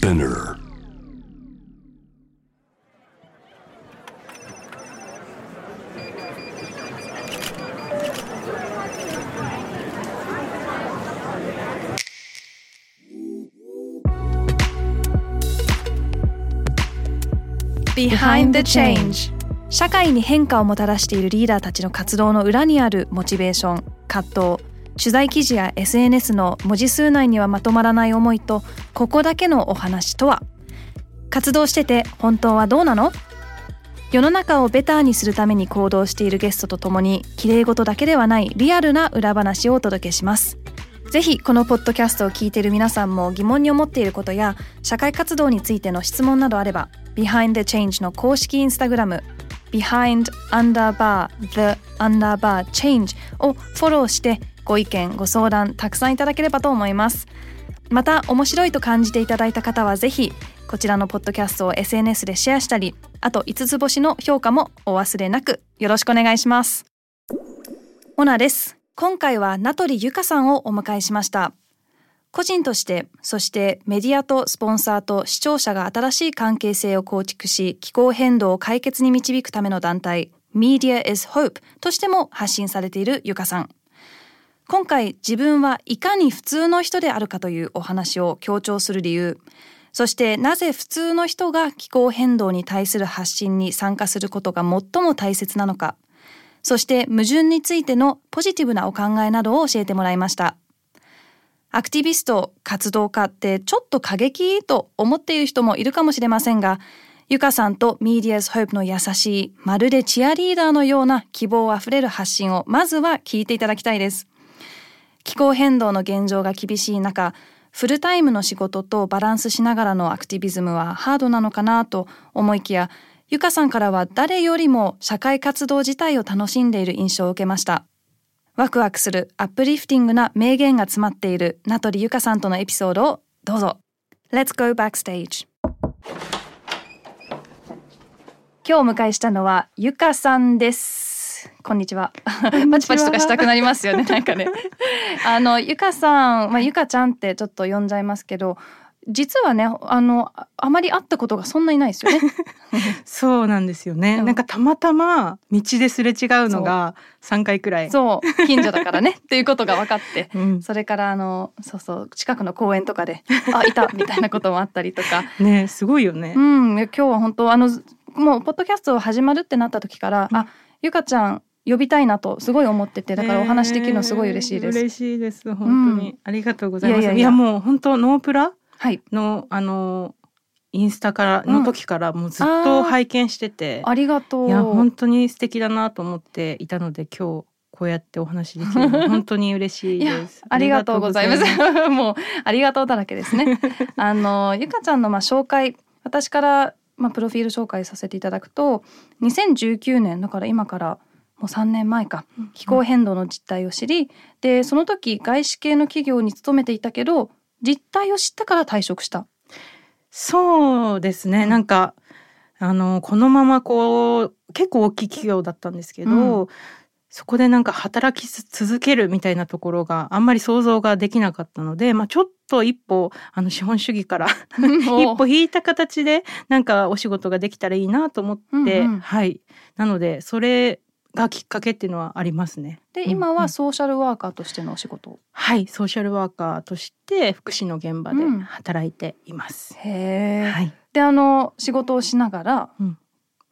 Spinner. 社会に変化をもたらしているリーダーたちの活動の裏にあるモチベーション葛藤取材記事や SNS の文字数内にはまとまらない思いとここだけのお話とは？活動してて本当はどうなの？世の中をベターにするために行動しているゲストとともに綺麗事だけではないリアルな裏話をお届けします。ぜひこのポッドキャストを聞いている皆さんも疑問に思っていることや社会活動についての質問などあれば Behind the Change の公式インスタグラム Behind underbar the underbar change をフォローしてご意見ご相談たくさんいただければと思います。また面白いと感じていただいた方はぜひこちらのポッドキャストを SNS でシェアしたりあと5つ星の評価もお忘れなくよろしくお願いします。モナです。今回は名取ゆかさんをお迎えしました。個人としてそしてメディアとスポンサーと視聴者が新しい関係性を構築し気候変動を解決に導くための団体 Media is Hope としても発信されているゆかさん。今回自分はいかに普通の人であるかというお話を強調する理由。そしてなぜ普通の人が気候変動に対する発信に参加することが最も大切なのか。そして矛盾についてのポジティブなお考えなどを教えてもらいました。アクティビスト活動家ってちょっと過激と思っている人もいるかもしれませんがゆかさんと Media's Hope の優しいまるでチアリーダーのような希望あふれる発信をまずは聞いていただきたいです。気候変動の現状が厳しい中フルタイムの仕事とバランスしながらのアクティビズムはハードなのかなと思いきやゆかさんからは誰よりも社会活動自体を楽しんでいる印象を受けました。ワクワクするアップリフティングな名言が詰まっている名取ゆかさんとのエピソードをどうぞ。Let's go backstage 今日お迎えしたのはゆかさんです。こんにちは。パチパチとかしたくなりますよね なんかね。あのゆかさんまあゆかちゃんってちょっと呼んじゃいますけど実はねあのあまり会ったことがそんなにないですよね。そうなんですよね、うんなんかたまたま道ですれ違うのが3回くらい。そう。近所だからね。っていうことが分かって。うん、それからあのそうそう近くの公園とかであいたみたいなこともあったりとか。ねすごいよね、うん。今日は本当あのもうポッドキャスト始まるってなった時から、うん。あゆかちゃん呼びたいなとすごい思っててだからお話できるのすごい嬉しいです。えー嬉しいです本当に、うありがとうございますいやいやいやいやもう本当ノープラ？はいのあのインスタからの時からもうずっと拝見してて、ありがとう。いや本当に素敵だなと思っていたので今日こうやってお話できるの 本当に嬉しいです。ありがとうございます。もうありがとうだらけですね。あのゆかちゃんのまあ紹介私からまあプロフィール紹介させていただくと2019年だから今からもう3年前か。気候変動の実態を知り、でその時外資系の企業に勤めていたけど実態を知ったから退職した。そうですね、なんかあのこのままこう結構大きい企業だったんですけど、うそこでなんか働き続けるみたいなところがあんまり想像ができなかったので、まあ、ちょっと一歩あの資本主義から 一歩引いた形でなんかお仕事ができたらいいなと思って、うんうん。はい。なのでそれがきっかけっていうのはありますね。で今うんうんはソーシャルワーカーとしてのお仕事を。はいソーシャルワーカーとして福祉の現場でうん働いています。へえ。はい、であの仕事をしながら、うん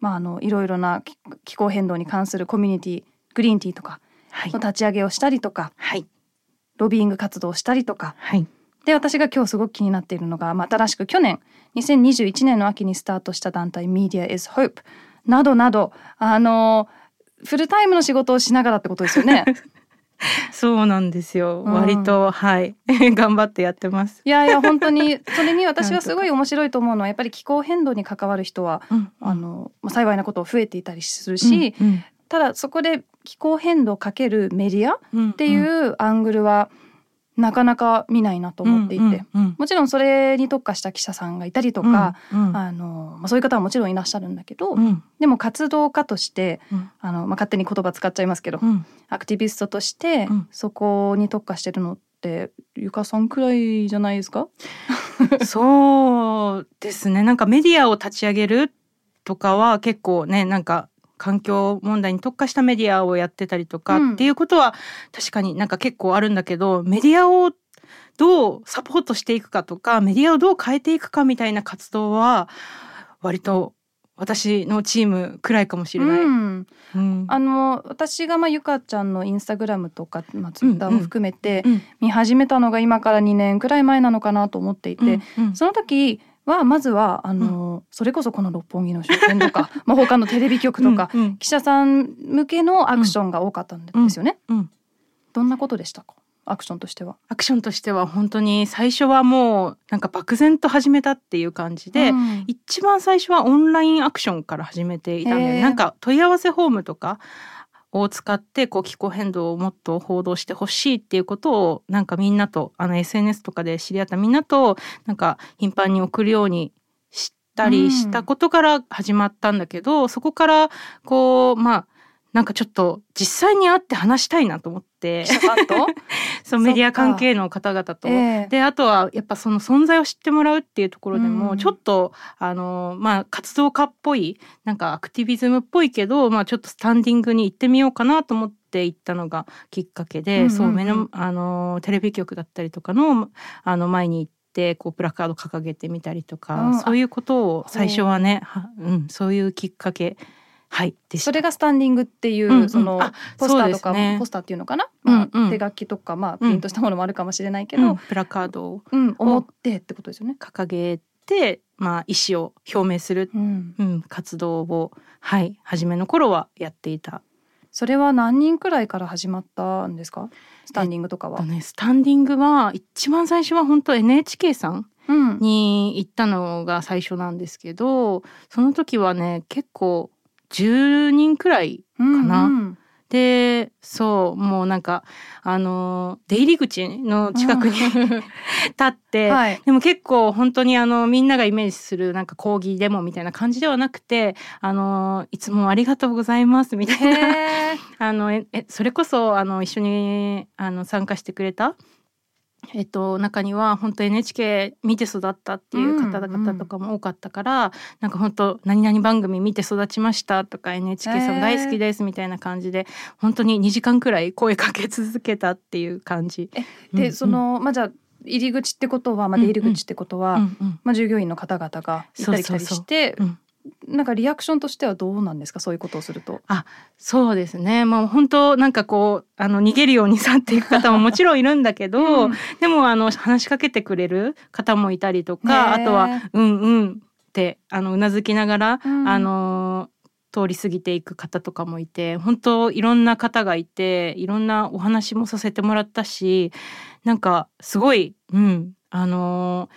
まああのいろいろな気気候変動に関するコミュニティグリーンティーとかはいの立ち上げをしたりとかはいロビーイング活動をしたりとかはいで私が今日すごく気になっているのが、まあ、新しく去年2021年の秋にスタートした団体 Media is Hope などなどあのフルタイムの仕事をしながらってことですよね。そうなんですよ。うん。割とはい。頑張ってやってます。いやいや本当に。それに私はすごい面白いと思うのはやっぱり気候変動に関わる人はうんあのまあ幸いなことを増えていたりするし、うんただそこで気候変動かけるメディアっうん。ていうアングルはなかなか見ないなと思っていて、うんうんもちろんそれに特化した記者さんがいたりとか、うんうん。あのまあ、そういう方はもちろんいらっしゃるんだけど、うん。でも活動家としてうん。あの、まあ、勝手に言葉使っちゃいますけど、うん。アクティビストとしてうん。そこに特化してるのってゆかさんくらいじゃないですか？そうですね。なんかメディアを立ち上げるとかは結構ねなんか環境問題に特化したメディアをやってたりとかっていうことは確かになんか結構あるんだけど、メディアをどうサポートしていくかとかメディアをどう変えていくかみたいな活動は割と私のチームくらいかもしれない。うん。うん、あの私がまあゆかちゃんのインスタグラムとか、まあ、ツイッターも含めて見始めたのが今から2年くらい前なのかなと思っていて、うんうん、その時はまずはあの、うん、それこそこの六本木の書店とか まあ他のテレビ局とか、うんうん、記者さん向けのアクションが多かったんですよね。どんなことでしたか？アクションとしては。アクションとしては本当に最初はもうなんか漠然と始めたっていう感じで、うん、一番最初はオンラインアクションから始めていたんでなんか問い合わせフォームとかを使ってこう気候変動をもっと報道してほしいっていうことをなんかみんなとあの SNS とかで知り合ったみんなとなんか頻繁に送るようにしたりしたことから始まったんだけど、うん、そこからこうまあなんかちょっと実際に会って話したいなと思って。そうメディア関係の方々と。えー、であとはやっぱその存在を知ってもらうっていうところでも、ちょっとあのまあ活動家っぽいなんかアクティビズムっぽいけど、まあ、ちょっとスタンディングに行ってみようかなと思って行ったのがきっかけで、うんうんうん、そう目のあのテレビ局だったりとかのあの前に行って。こうプラカード掲げてみたりとか、うん、そういうことを最初はね、うん、そういうきっかけはい。それがスタンディングっていう、うんうん、そのポスターとか、ね、ポスターっていうのかな、まあ、手書きとか、まあ、プリントしたものもあるかもしれないけど、うん、プラカードを、うん、思ってってことですよね。掲げて、まあ、意思を表明する、うん。うん、活動を、はい、初めの頃はやっていた。それは何人くらいから始まったんですか？スタンディングとかは。ね、スタンディングは一番最初は本当 NHK さん。に行ったのが最初なんですけど、その時はね結構10人くらいかな。うんうん。でそうもうなんかあの出入り口の近くに 立って、はい、でも結構本当にあのみんながイメージするなんか抗議デモみたいな感じではなくてあのいつもありがとうございますみたいな。あのえそれこそあの一緒にあの参加してくれたえっと、中には本当 NHK 見て育ったっていう方々とかも多かったから、うんうん、なんか本当何々番組見て育ちましたとか NHK さん大好きですみたいな感じで本当に2時間くらい声かけ続けたっていう感じ。で、うんうん、そのまあじゃあ入り口ってことは、まあ、出入り口ってことは、うんうん、まあ、従業員の方々が行ったり来たりして。そうそうそうなんかリアクションとしてはどうなんですか？そういうことをすると。あそうですね。もう本当なんかこうあの逃げるように去っていく方ももちろんいるんだけど、うん、でもあの話しかけてくれる方もいたりとかあとは「うんうん」ってあのうなずきながら、うん、あの通り過ぎていく方とかもいて本当いろんな方がいていろんなお話もさせてもらったしなんかすごい、うん、あの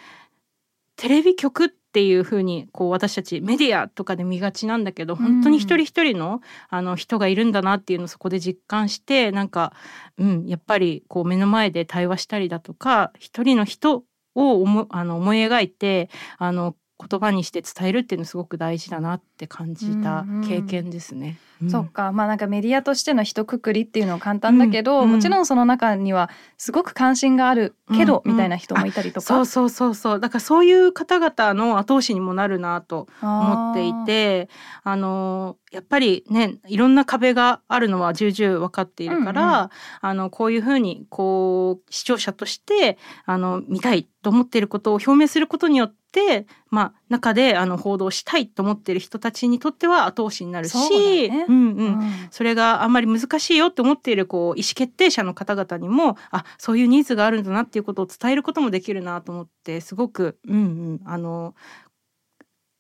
テレビ局ってっていうふうにこう私たちメディアとかで見がちなんだけど本当に一人一人のあの人がいるんだなっていうのをそこで実感してなんか、うん、やっぱりこう目の前で対話したりだとか一人の人を思あの思い描いてあの言葉にして伝えるっていうのすごく大事だなって感じた経験ですね。うん、そっか。まあなんかメディアとしての一括りっていうのは簡単だけど、うん、もちろんその中にはすごく関心があるけど、みたいな人もいたりとか？そうそうそうそう。だからそういう方々の後押しにもなるなと思っていてあのやっぱりねいろんな壁があるのは重々分かっているから、うんうん、あのこういうふうにこう視聴者としてあの見たいと思っていることを表明することによって、まあ、中であの報道したいと思っている人たちにとっては後押しになるし、ね、うんうん、うん、それがあんまり難しいよって思っているこう意思決定者の方々にもあそういうニーズがあるんだなっていうことを伝えることもできるなと思ってすごく、うんうん、あの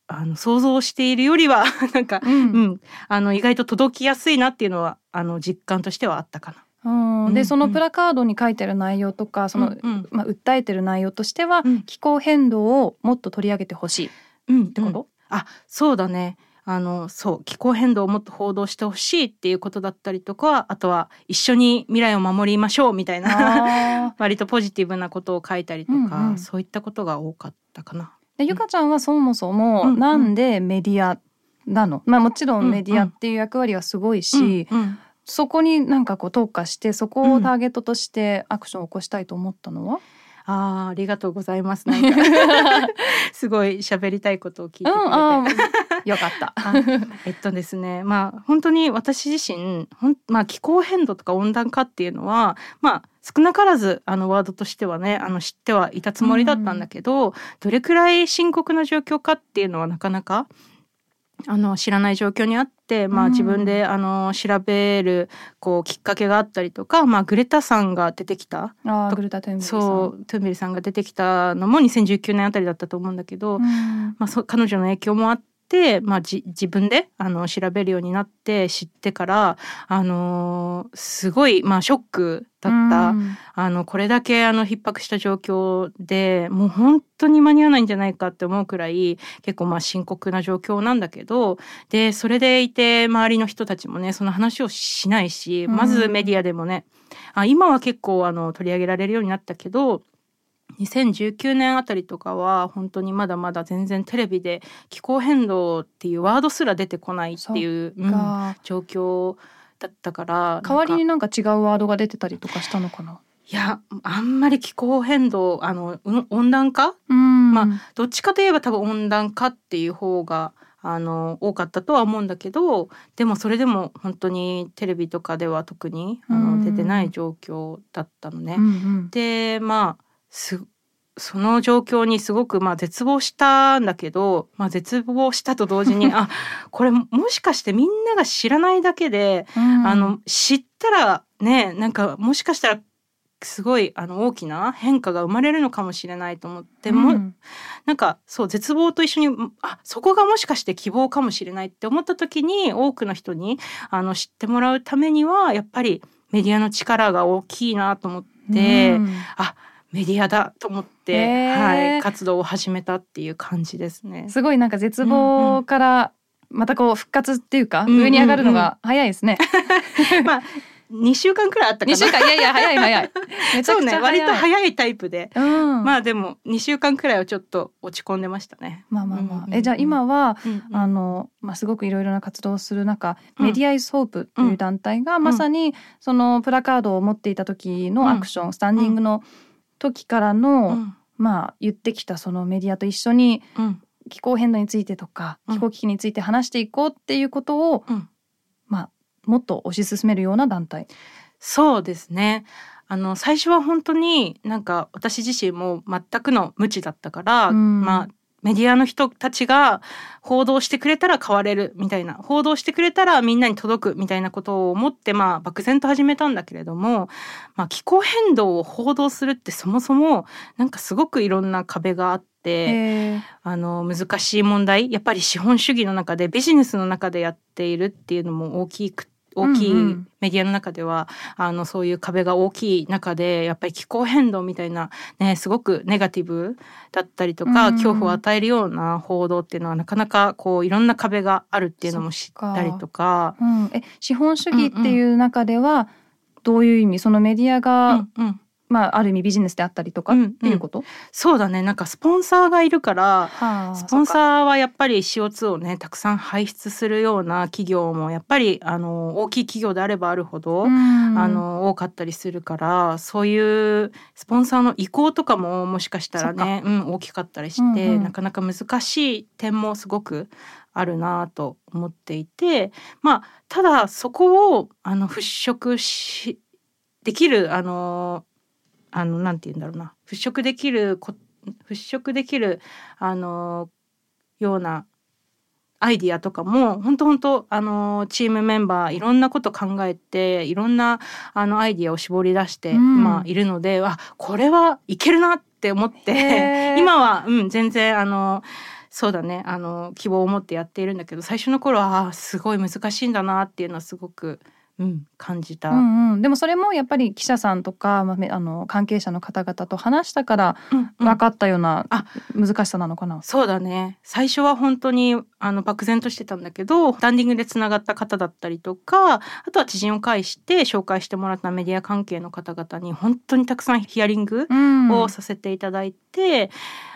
あの想像しているよりは なんか、うん、うん、あの意外と届きやすいなっていうのはあの実感としてはあったかな。うん、でそのプラカードに書いてる内容とかその、うんうん、まあ、訴えてる内容としては、うん、気候変動をもっと取り上げてほしいってこと、うんうん、あそうだねあのそう気候変動をもっと報道してほしいっていうことだったりとかあとは一緒に未来を守りましょうみたいな 割とポジティブなことを書いたりとか、うんうん、そういったことが多かったかな。でゆかちゃんはそもそもなんでメディアなの、うんうん、まあもちろんメディアっていう役割はすごいし、うんうん。そこになんかこう特化してそこをターゲットとしてアクションを起こしたいと思ったのは、うん、ああありがとうございます。なんか すごい喋りたいことを聞いてくれて。うん、よかった。えっとですねまあ本当に私自身ほん、まあ、気候変動とか温暖化っていうのはまあ少なからずあのワードとしてはねあの知ってはいたつもりだったんだけど、どれくらい深刻な状況かっていうのはなかなかあの知らない状況にあって、まあ、うん。自分であの調べるこうきっかけがあったりとか、まあ、グレタさんが出てきた。あーグルタテンベリさん。そうトゥンベリさんが出てきたのも2019年あたりだったと思うんだけど、うん。まあ、そ彼女の影響もあって、まあ、じ自分であの調べるようになって知ってから、あのーすごい、まあ、ショックだった、うん。あのこれだけあの逼迫した状況でもう本当に間に合わないんじゃないかって思うくらい結構まあ深刻な状況なんだけどでそれでいて周りの人たちもねその話をしないしうん。まずメディアでもね、あ今は結構あの取り上げられるようになったけど2019年あたりとかは本当にまだまだ全然テレビで気候変動っていうワードすら出てこないっていう、うんが状況だったから代わりになんか違うワードが出てたりとかしたのかな？いやあんまり気候変動あのうん温暖化？うん。まどっちかといえば多分温暖化っていう方があの多かったとは思うんだけどでもそれでも本当にテレビとかでは特にあうん。の出てない状況だったのね。うんうん。でまあすその状況にすごくまあ絶望したんだけど、まあ、絶望したと同時に あこれもしかしてみんなが知らないだけで、うん。あの知ったらねなんかもしかしたらすごいあの大きな変化が生まれるのかもしれないと思って、もうん。なんかそう絶望と一緒にあそこがもしかして希望かもしれないって思った時に多くの人にあの知ってもらうためにはやっぱりメディアの力が大きいなと思って、うん。あメディアだと思って、はい、活動を始めたっていう感じですね。すごいなんか絶望からまたこう復活っていうか、うんうんうん。上に上がるのが早いですね。まあ2週間くらいあったかな。二週間いやいや早い早い。めちゃそうねくちゃ早い。割と早いタイプで、うん、まあでも2週間くらいはちょっと落ち込んでましたね。まあまあまあ、うんうんうんえじゃあ今は、うんうん。あのまあすごくいろいろな活動をする中、うん。メディアイズホープという団体が、まさにそのプラカードを持っていた時のアクション、スタンディングの時からの、うん。まあ言ってきたそのメディアと一緒にうん。気候変動についてとかうん。気候危機について話していこうっていうことを、うん。まあもっと推し進めるような団体。そうですね。あの最初は本当になんか私自身も全くの無知だったから、うん。まあメディアの人たちが報道してくれたら変われるみたいな報道してくれたらみんなに届くみたいなことを思ってまあ漠然と始めたんだけれども、まあ、気候変動を報道するってそもそもなんかすごくいろんな壁があって。あの難しい問題やっぱり資本主義の中でビジネスの中でやっているっていうのも大きく大きいうんうん。メディアの中では、あのそういう壁が大きい中でやっぱり気候変動みたいなねすごくネガティブだったりとか、うん恐怖を与えるような報道っていうのはなかなかこういろんな壁があるっていうのも知ったりとか。うん、え資本主義っていう中ではどういう意味？そのメディアうが、んうんまあある意味ビジネスであったりとかっうんうん。ていうこと、そうだね。なんかスポンサーがいるからはあ。スポンサーはやっぱり CO2 をねたくさん排出するような企業もやっぱりあの大きい企業であればあるほど、うん。あの多かったりするからそういうスポンサーの意向とかももしかしたらね、うん、大きかったりして、うんうん。なかなか難しい点もすごくあるなと思っていてまあただそこをあの払拭しできるあのあのなんて言うんだろうな。払拭できるこ払拭できるあのようなアイディアとかも本当本当あのチームメンバーいろんなこと考えていろんなあのアイディアを絞り出して、うん。まあいるのであこれはいけるなって思っへてー。今は、うん、全然あのそうだねあの希望を持ってやっているんだけど最初の頃はあすごい難しいんだなっていうのはすごく、うん、感じた。うんうん、でもそれもやっぱり記者さんとか、まあめ、あの関係者の方々と話したからうんうん分かったようなあ難しさなのかな？そうだね最初は本当にあの漠然としてたんだけどスタンディングでつながった方だったりとかあとは知人を介して紹介してもらったメディア関係の方々に本当にたくさんヒアリングうんをさせていただいて、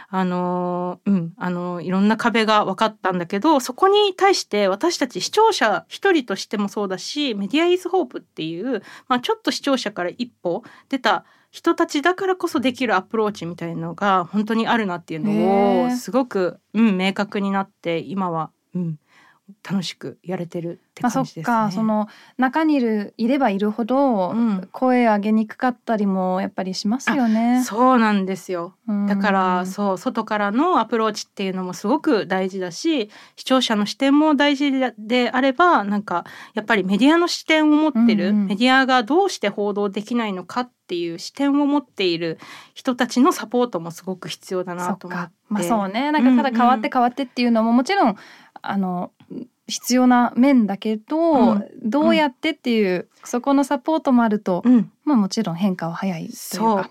あのうんあのいろんな壁が分かったんだけどそこに対して私たち視聴者一人としてもそうだしメディアイズホープっていう、まあ、ちょっと視聴者から一歩出た人たちだからこそできるアプローチみたいのが本当にあるなっていうのをすごく、うん、明確になって今は、うん、楽しくやれてるって感じですね。まあ、そっかその中にいるいればいるほど、声上げにくかったりもやっぱりしますよね。そうなんですよ。だからそう外からのアプローチっていうのもすごく大事だし視聴者の視点も大事であればなんかやっぱりメディアの視点を持ってる、うんうん、メディアがどうして報道できないのかっていう視点を持っている人たちのサポートもすごごく必要だなと思って。まあそうねなんかただ変わって変わってっていうのももちろんあの必要な面だけど、うん、どうやってっていう、うん、そこのサポートもあると、うん、まあもちろん変化は早いというか。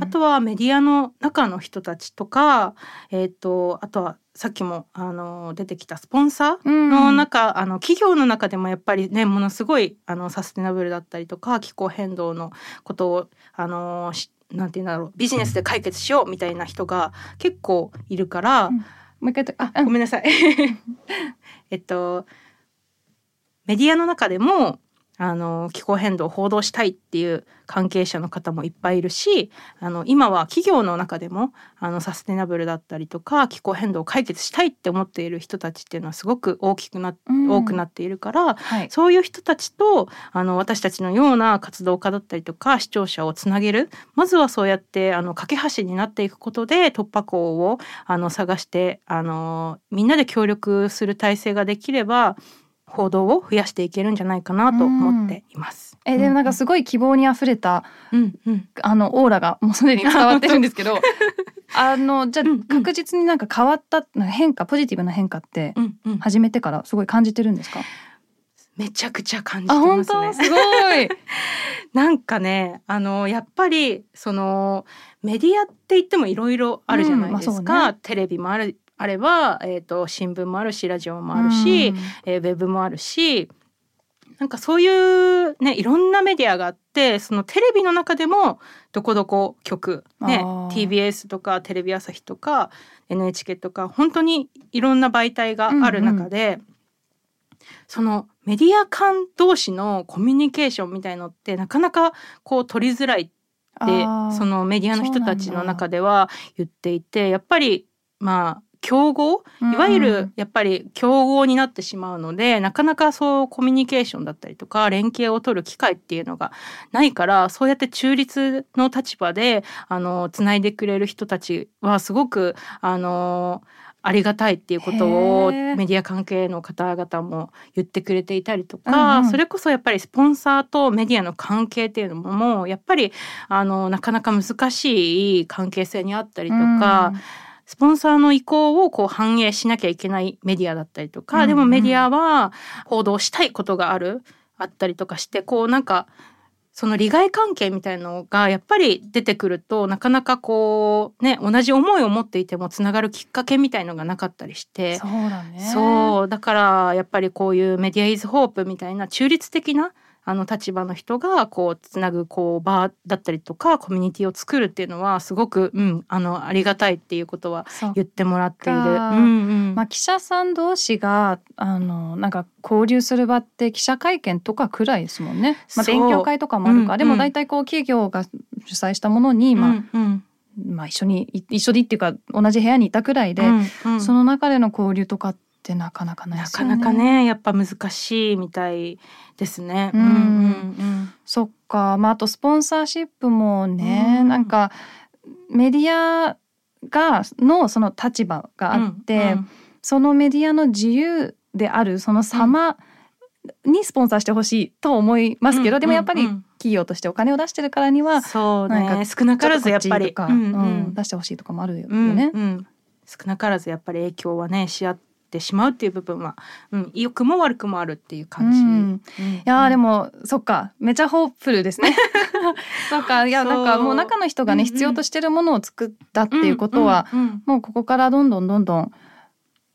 あとはメディアの中の人たちとか、えーと、あとはさっきもあの出てきたスポンサーの中、あの企業の中でもやっぱりねものすごいあのサステナブルだったりとか気候変動のことをあのなんて言うんだろうビジネスで解決しようみたいな人が結構いるから、もう一回あ、ごめんなさいえっとメディアの中でもあの気候変動を報道したいっていう関係者の方もいっぱいいるしあの今は企業の中でもあのサステナブルだったりとか気候変動を解決したいって思っている人たちっていうのはすごく大きくな、うん、多くなっているから、はい、そういう人たちとあの私たちのような活動家だったりとか視聴者をつなげる。まずはそうやってあの架け橋になっていくことで突破口をあの探してあのみんなで協力する体制ができれば報道を増やしていけるんじゃないかなと思っています。えでもなんかすごい希望にあふれた、うんうん、あのオーラがもうすでに伝わってるんですけど あのじゃあ確実になんか変わった変化ポジティブな変化って始めてからすごい感じてるんですか、めちゃくちゃ感じてますね。すごい。なんかねあのやっぱりそのメディアって言ってもいろいろあるじゃないですか、うんまあね、テレビもあるあれば、えーと、新聞もあるしラジオもあるし、うん、えー、ウェブもあるしなんかそういうねいろんなメディアがあってそのテレビの中でもどこどこ局、ね、TBS とかテレビ朝日とか NHK とか本当にいろんな媒体がある中で、うんうん、そのメディア間同士のコミュニケーションみたいのってなかなかこう取りづらいってそのメディアの人たちの中では言っていてやっぱりまあ競合？いわゆるやっぱり競合になってしまうので、うん、なかなかそうコミュニケーションだったりとか連携を取る機会っていうのがないからそうやって中立の立場であのつないでくれる人たちはすごくあのありがたいっていうことをメディア関係の方々も言ってくれていたりとか、うんうん、それこそやっぱりスポンサーとメディアの関係っていうのもやっぱりあのなかなか難しい関係性にあったりとか。うんスポンサーの意向をこう反映しなきゃいけないメディアだったりとか、うんうん、でもメディアは報道したいことがあるあったりとかしてこうなんかその利害関係みたいのがやっぱり出てくるとなかなかこうね同じ思いを持っていてもつながるきっかけみたいのがなかったりして。そうだね。そうだからやっぱりこういうメディアイズホープみたいな中立的なあの立場の人がこうつなぐこう場だったりとかコミュニティを作るっていうのはすごく、うん、あのありがたいっていうことは言ってもらっている。うんうん。まあ、記者さん同士があのなんか交流する場って記者会見とかくらいですもんね。まあ、勉強会とかもあるか、うんうん、でも大体こう企業が主催したものに、まあ、うんうん。まあ、一緒に一緒にっていうか同じ部屋にいたくらいで、うんうん、その中での交流とかってなかなかないね。なかなかねやっぱ難しいみたいですね。うんうんうん、そっか、まあ、あとスポンサーシップもね、うん、なんかメディアがのその立場があって、うんうん、そのメディアの自由であるその様にスポンサーしてほしいと思いますけど、うん、でもやっぱり企業としてお金を出してるからには、そうね。少なからずやっぱり、うんうん、出してほしいとかもあるよね。少なからずやっぱり影響はねし合ってしまうっていう部分は、うん、良くも悪くもあるっていう感じ。うん、いやでもそっか。めちゃホープルですね。そっか。いやなんかもう中の人がね、必要としてるものを作ったっていうことは、もうここからどんどんどんどん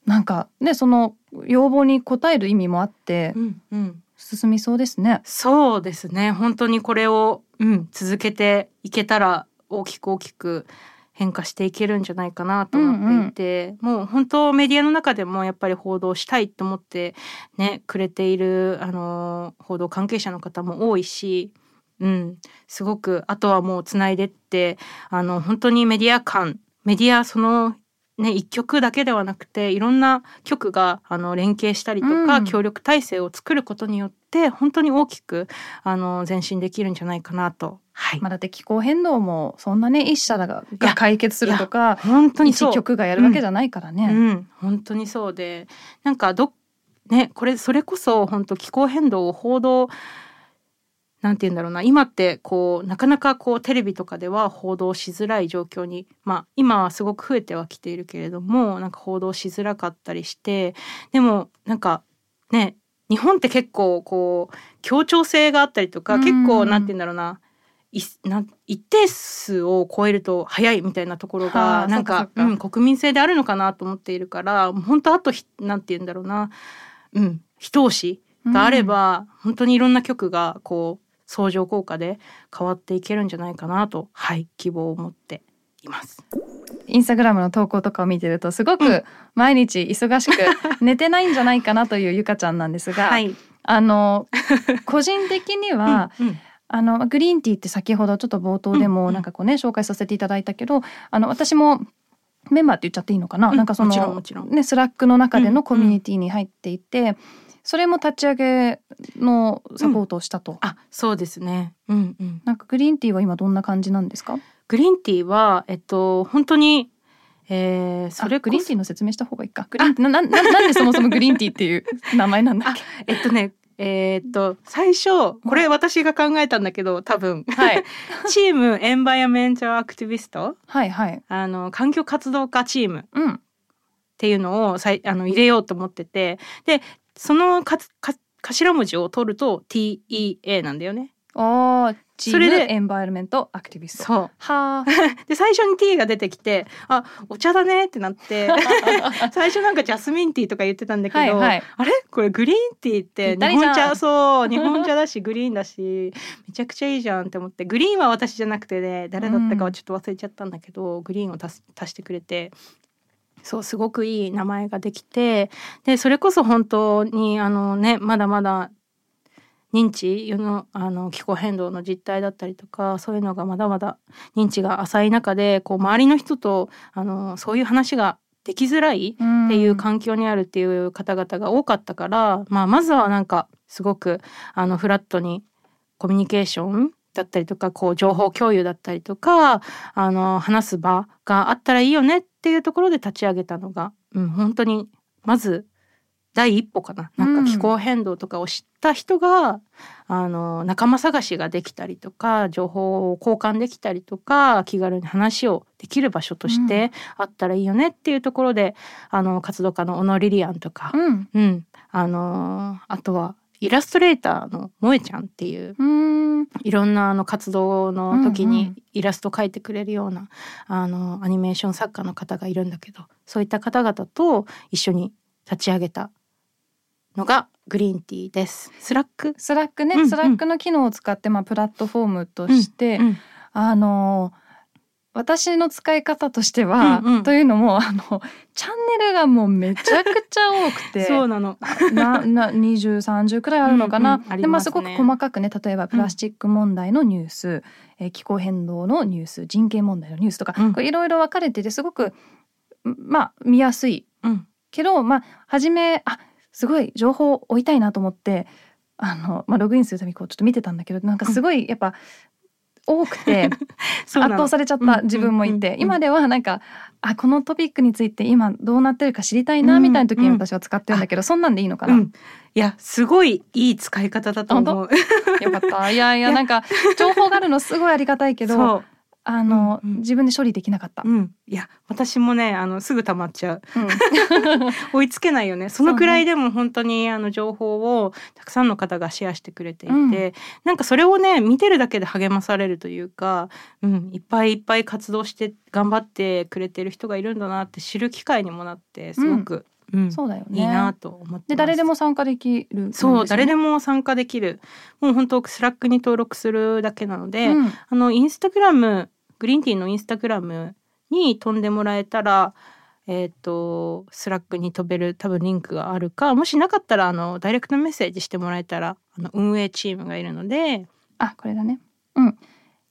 なんかねその要望に応える意味もあって、うんうん、進みそうですね。そうですね。本当にこれを、うん、続けていけたら大きく大きく変化していけるんじゃないかなと思っていて、うんうん、もう本当メディアの中でもやっぱり報道したいと思ってねくれているあの報道関係者の方も多いし、ううん、すごくあとはもうつないでってあの本当にメディア間メディアそのね一曲だけではなくていろんな曲があの連携したりとか、うん協力体制を作ることによって本当に大きくあの前進できるんじゃないかなと。はい、まあだって気候変動もそんなね一社がいやが解決するとか本当に一曲がやるわけじゃないからね。うん、本当にそうでなんかどねこれそれこそ本当気候変動を報道なんて言うんだろうな今ってこうなかなかこうテレビとかでは報道しづらい状況にまあ今はすごく増えてはきているけれどもなんか報道しづらかったりしてでもなんかね日本って結構こう協調性があったりとかうん。結構なんて言うんだろうな一定数を超えると早いみたいなところはあがなんかうん、国民性であるのかなと思っているから本当あとひなんて言うんだろうな、うん、一押しがあれば、本当にいろんな曲がこう相乗効果で変わっていけるんじゃないかなとはい希望を持っています。インスタグラムの投稿とかを見てるとすごうく毎日忙しく 寝てないんじゃないかなというゆかちゃんなんですが、はい、あの個人的には、うんうんあの Green Tea って先ほどちょっと冒頭でうんうん。もなんかこうね紹介させていただいたけどあの私もメンバーって言っちゃっていいのかな、うん。なんかそのもちろんね Slack の中でうんうん。のコミュニティに入っていて、それも立ち上げのサポートをしたと、あそうですね、うんうん、なんか Green Tea は今どんな感じなんですか？ Green Tea はえっと本当に、えー、それあ Green Tea の説明した方がいいか。 Green Tea ななななんでそもそも Green Tea っていう名前なんだっけ？えっとねえーっと最初これ私が考えたんだけど多分。はい。チームエンバイアメントアクティビスト？はいはい。あの環境活動家チームっうん。ていうのをさいあの入れようと思ってて。でそのかつか頭文字を取ると TEA なんだよね。おーチームそれでエンバイロメントアクティビストそう。はあ。で最初に T が出てきてあお茶だねってなって 最初なんかジャスミンティーとか言ってたんだけど、はいはい。あれ？これグリーンティーって日本茶そう日本茶だしグリーンだしめちゃくちゃいいじゃんって思ってグリーンは私じゃなくてね誰だったかはちょっと忘れちゃったんだけど、グリーンを足す足してくれて。そうすごくいい名前ができてでそれこそ本当にあのねまだまだ認知世のあの気候変動の実態だったりとかそういうのがまだまだ認知が浅い中でこう周りの人とあのそういう話ができづらいっていう環境にあるっていう方々が多かったから、まあ、まずはなんかすごくあのフラットにコミュニケーションだったりとかこう情報共有だったりとかあの話す場があったらいいよねっていうところで立ち上げたのが、うん、本当にまず第一歩かな。なんか気候変動とかを知った人が、あの仲間探しができたりとか情報を交換できたりとか気軽に話をできる場所としてあったらいいよねっていうところで、あの活動家の小野リリアンとか、うん。うん。あのあとはイラストレーターの萌えちゃんっていううん。いろんなあの活動の時にうんうん。イラスト描いてくれるような、あのアニメーション作家の方がいるんだけどそういった方々と一緒に立ち上げたのが Green Tea です。 Slack？Slack ね、うんうん。 Slack の機能を使ってまあプラットフォームとして、うんあの私の使い方としては、うんうん。というのもあのチャンネルがもうめちゃくちゃ多くて そうなの。なな2030くらいあるのかな。うんうんありますね。でまあすごく細かくね例えばプラスチック問題のニュース、えー気候変動のニュース人権問題のニュースとか、うん。いろいろ分かれててすごくんまあ見やすい。うん。けどまあ初めあすごい情報を追いたいなと思ってあの、まあ、ログインするためにこうちょっと見てたんだけどなんかすごいやっぱ多くて 圧倒されちゃっうんた自分もいて、うんうん今ではなんかあこのトピックについて今どうなってるか知りたいなみたいな時に私は使ってるんだけど、そんなんでいいのかな、うん、いやすごいいい使い方だと思う。よかった。いやいや なんか情報があるのすごいありがたいけどそあの、うんうん。自分で処理できなかった。う、。うん、いや私もねあのすぐ溜まっちゃう。うん。追いつけないよね。そのくらいでも本当にあの情報をたくさんの方がシェアしてくれていて、うん。なんかそれをね見てるだけで励まされるというか、うん、いっぱいいっぱい活動して頑張ってくれてる人がいるんだなって知る機会にもなってすごく、うん。そうだよね。いいなと思って。で誰でも参加できるね、そう誰でも参加できる。もう本当 Slack に登録するだけなので、うん。あのインスタグラム Green Tea のインスタグラムに飛んでもらえたらえっ、と Slack に飛べる多分リンクがあるかもしなかったらあのダイレクトメッセージしてもらえたらあの運営チームがいるので。あこれだね。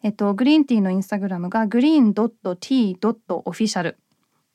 えっとグリーンティーのインスタグラムがグリーン .t.official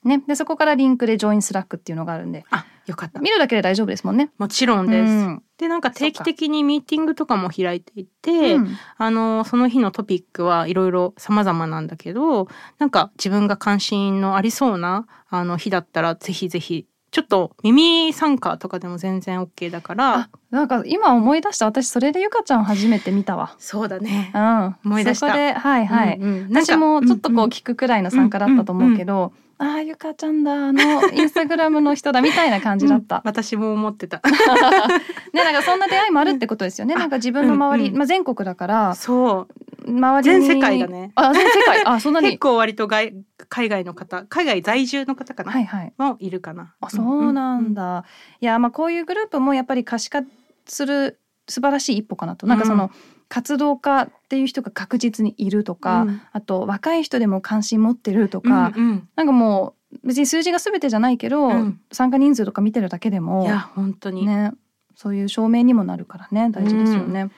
ね。でそこからリンクで join Slack っていうのがあるんで。あよかった。見るだけで大丈夫ですもんね。もちろんです、うん。でなんか定期的にミーティングとかも開いていて、うん。あのその日のトピックはいろいろ様々なんだけどなんか自分が関心のありそうなあの日だったらぜひぜひちょっと耳参加とかでも全然 OK だから。あなんか今思い出した。私それでゆかちゃん初めて見たわ。そうだね。うん、思い出した。そこではいはい、うんうん。私もちょっとこんう聞くくらいの参加だったと思うけど、ああゆかちゃんだ。あの インスタグラムの人だみたいな感じだった。私も思ってた。ねなんかそんな出会いもあるってことですよね。うんなんか自分の周り、うんうん。まあ全国だからそう。周りに。全世界だね。あ全世界。あそんな結に構割と外海外の方海外在住の方かな、はいはい。もいるかな。あそうなんだ。いやまあこういうグループもやっぱり可視化する素晴らしい一歩かなと。なんかその、活動家っていう人が確実にいるとか、うん。あと若い人でも関心持ってるとか、うんうん。なんかもう別に数字が全てじゃないけど、うん。参加人数とか見てるだけでいもや本当に、ねそういう証明にもなるからね大事ですよね。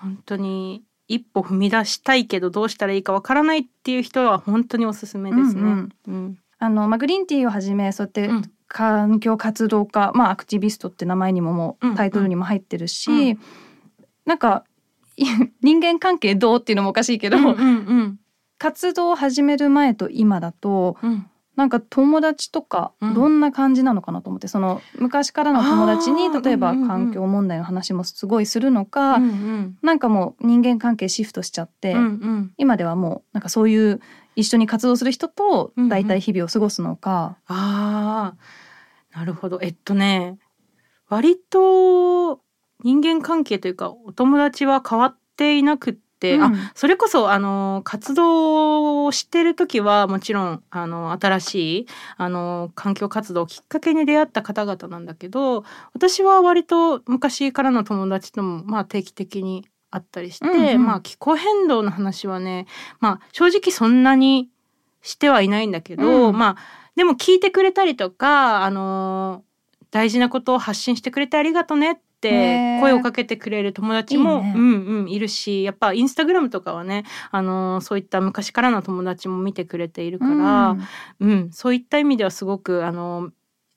本当に一歩踏み出したいけどどうしたらいいかわからないっていう人は本当におすすめですね。うんうん。うん。あのまあ、グリーンティーをはじめそうやってうん。環境活動家、まあ、アクティビストって名前にももうん。うタイトルにも入ってるし、うん。なんかい人間関係どうっていうのもおかしいけど、うんうん活動を始める前と今だとうん。なんか友達とかうん。どんな感じなのかなと思って、その昔からの友達に例えばうんうんうん。環境問題の話もすごいするのか、うんうん。なんかもう人間関係シフトしちゃって、うんうん。今ではもうなんかそういう一緒に活動する人とうんうん。大体日々を過ごすのか。あーなるほど。えっとね割と人間関係というかお友達は変わっていなくって、うん。あそれこそあの活動をしてる時はもちろんあの新しいあの環境活動をきっかけに出会った方々なんだけど私は割と昔からの友達ともまあ定期的に会ったりして、うんうん。まあ気候変動の話はねまあ正直そんなにしてはいないんだけど、うん。まあでも聞いてくれたりとかあの大事なことを発信してくれてありがとねってねえ声をかけてくれる友達もいいね。うんうんいるしやっぱインスタグラムとかはねあのそういった昔からの友達も見てくれているから、うん。そういった意味ではすごくあの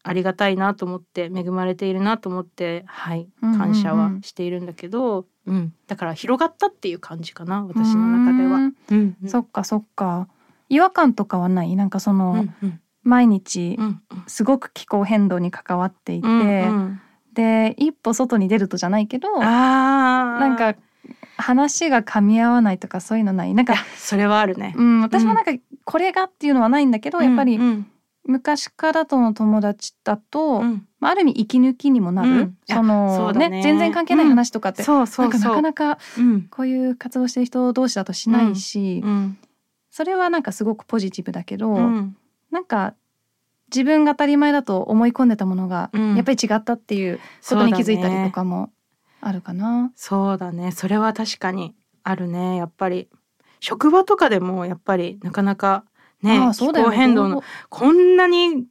ありがたいなと思って恵まれているなと思ってはいうんうんうん。感謝はしているんだけど、うん。だから広がったっていう感じかな私の中では。うん。うんうん。そっかそっか。違和感とかはない？なんかその、うんうん。毎日うん。すごく気候変動に関わっていて、うんうんで一歩外に出るとじゃないけどなんか話が噛み合わないとかそういうのない。なんか、それはあるね。うん、私もなんかこれがっていうのはないんだけど、やっぱりうん。昔からとの友達だと、うん。まあ、ある意味息抜きにもなる、うん。そのね。ね全然関係ない話とかって。なん。かなかこういう活動してる人同士だとしないし、うん。それはなんかすごくポジティブだけど、うん。なんか自分が当たり前だと思い込んでたものがうん。やっぱり違ったっていうことに気づいたりとかもあるかな。そうだね。それは確かにあるね。やっぱり職場とかでもやっぱりなかなかね気ああそうだよ候変動のこんなに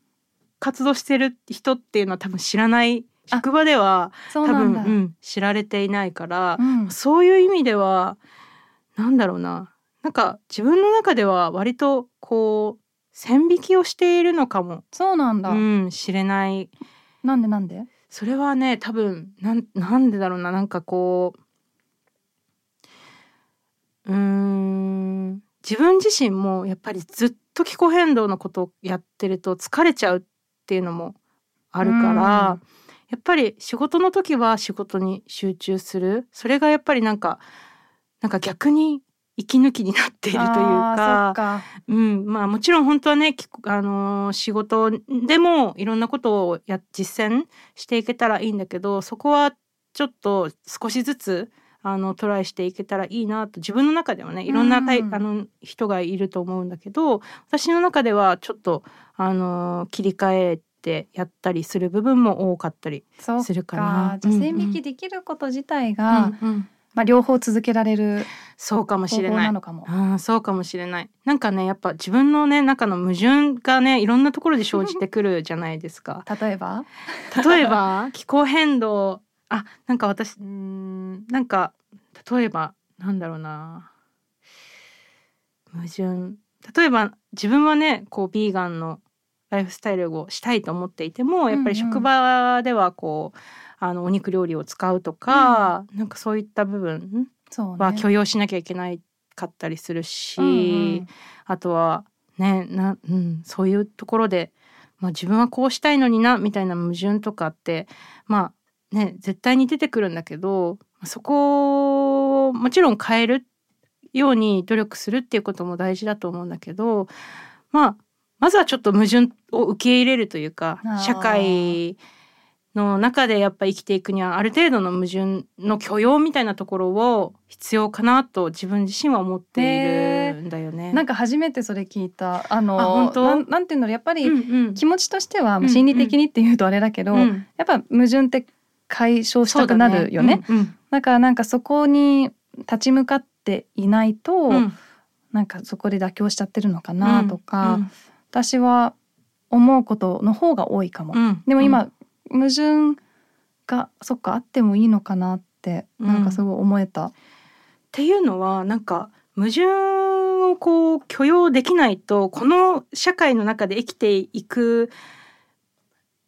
活動してる人っていうのは多分知らない。あ職場では多分。うん、知られていないからう、ん。そういう意味ではなんだろうな。なんか自分の中では割とこう線引きをしているのかも、そうなんだ。うん、知れない。なんでなんで？それはね多分なんなんでだろうな。なんかこううーん自分自身もやっぱりずっと気候変動のことをやってると疲れちゃうっていうのもあるから、うん。やっぱり仕事の時は仕事に集中する。それがやっぱりなんかなんか逆に息抜きになっているというか。うん、まあもちろん本当はね、きあのー仕事でもいろんなことをや実践していけたらいいんだけどそこはちょっと少しずつあのトライしていけたらいいなと自分の中ではねいろんなうんあの人がいると思うんだけど私の中ではちょっとあのー切り替えてやったりする部分も多かったり。するかなか。じゃ引きできること自体が、うんうんまあ両方続けられるそうかもし方れない。法なのかも。ああそうかもしれないなんかねやっぱ自分のね中の矛盾がねいろんなところで生じてくるじゃないですか 例えば？例えば気候変動あなんか私うーんなんか例えばなんだろうな矛盾例えば自分はねこうビーガンのライフスタイルをしたいと思っていてもやっぱり職場ではこう、あのお肉料理を使うとか、うん、なんかそういった部分は許容しなきゃいけないかったりするし、うんうん、あとはねな、うん、そういうところで、まあ、自分はこうしたいのになみたいな矛盾とかってまあね絶対に出てくるんだけどそこをもちろん変えるように努力するっていうことも大事だと思うんだけどまあまずはちょっと矛盾を受け入れるというか社会の中でやっぱ生きていくにはある程度の矛盾の許容みたいなところを必要かなと自分自身は思っているんだよね。なんか初めてそれ聞いた。あの本当？なんていうのやっぱり気持ちとしては、うんうん、心理的にっていうとあれだけど、うんうん、やっぱ矛盾って解消したくなるよね。だね。うんうん、だからなんかそこに立ち向かっていないと、うん、なんかそこで妥協しちゃってるのかなとか、うんうん、私は思うことの方が多いかも。でも今、矛盾がそっかあってもいいのかなってなんかすごい思えた。うん、っていうのはなんか矛盾をこう許容できないとこの社会の中で生きていく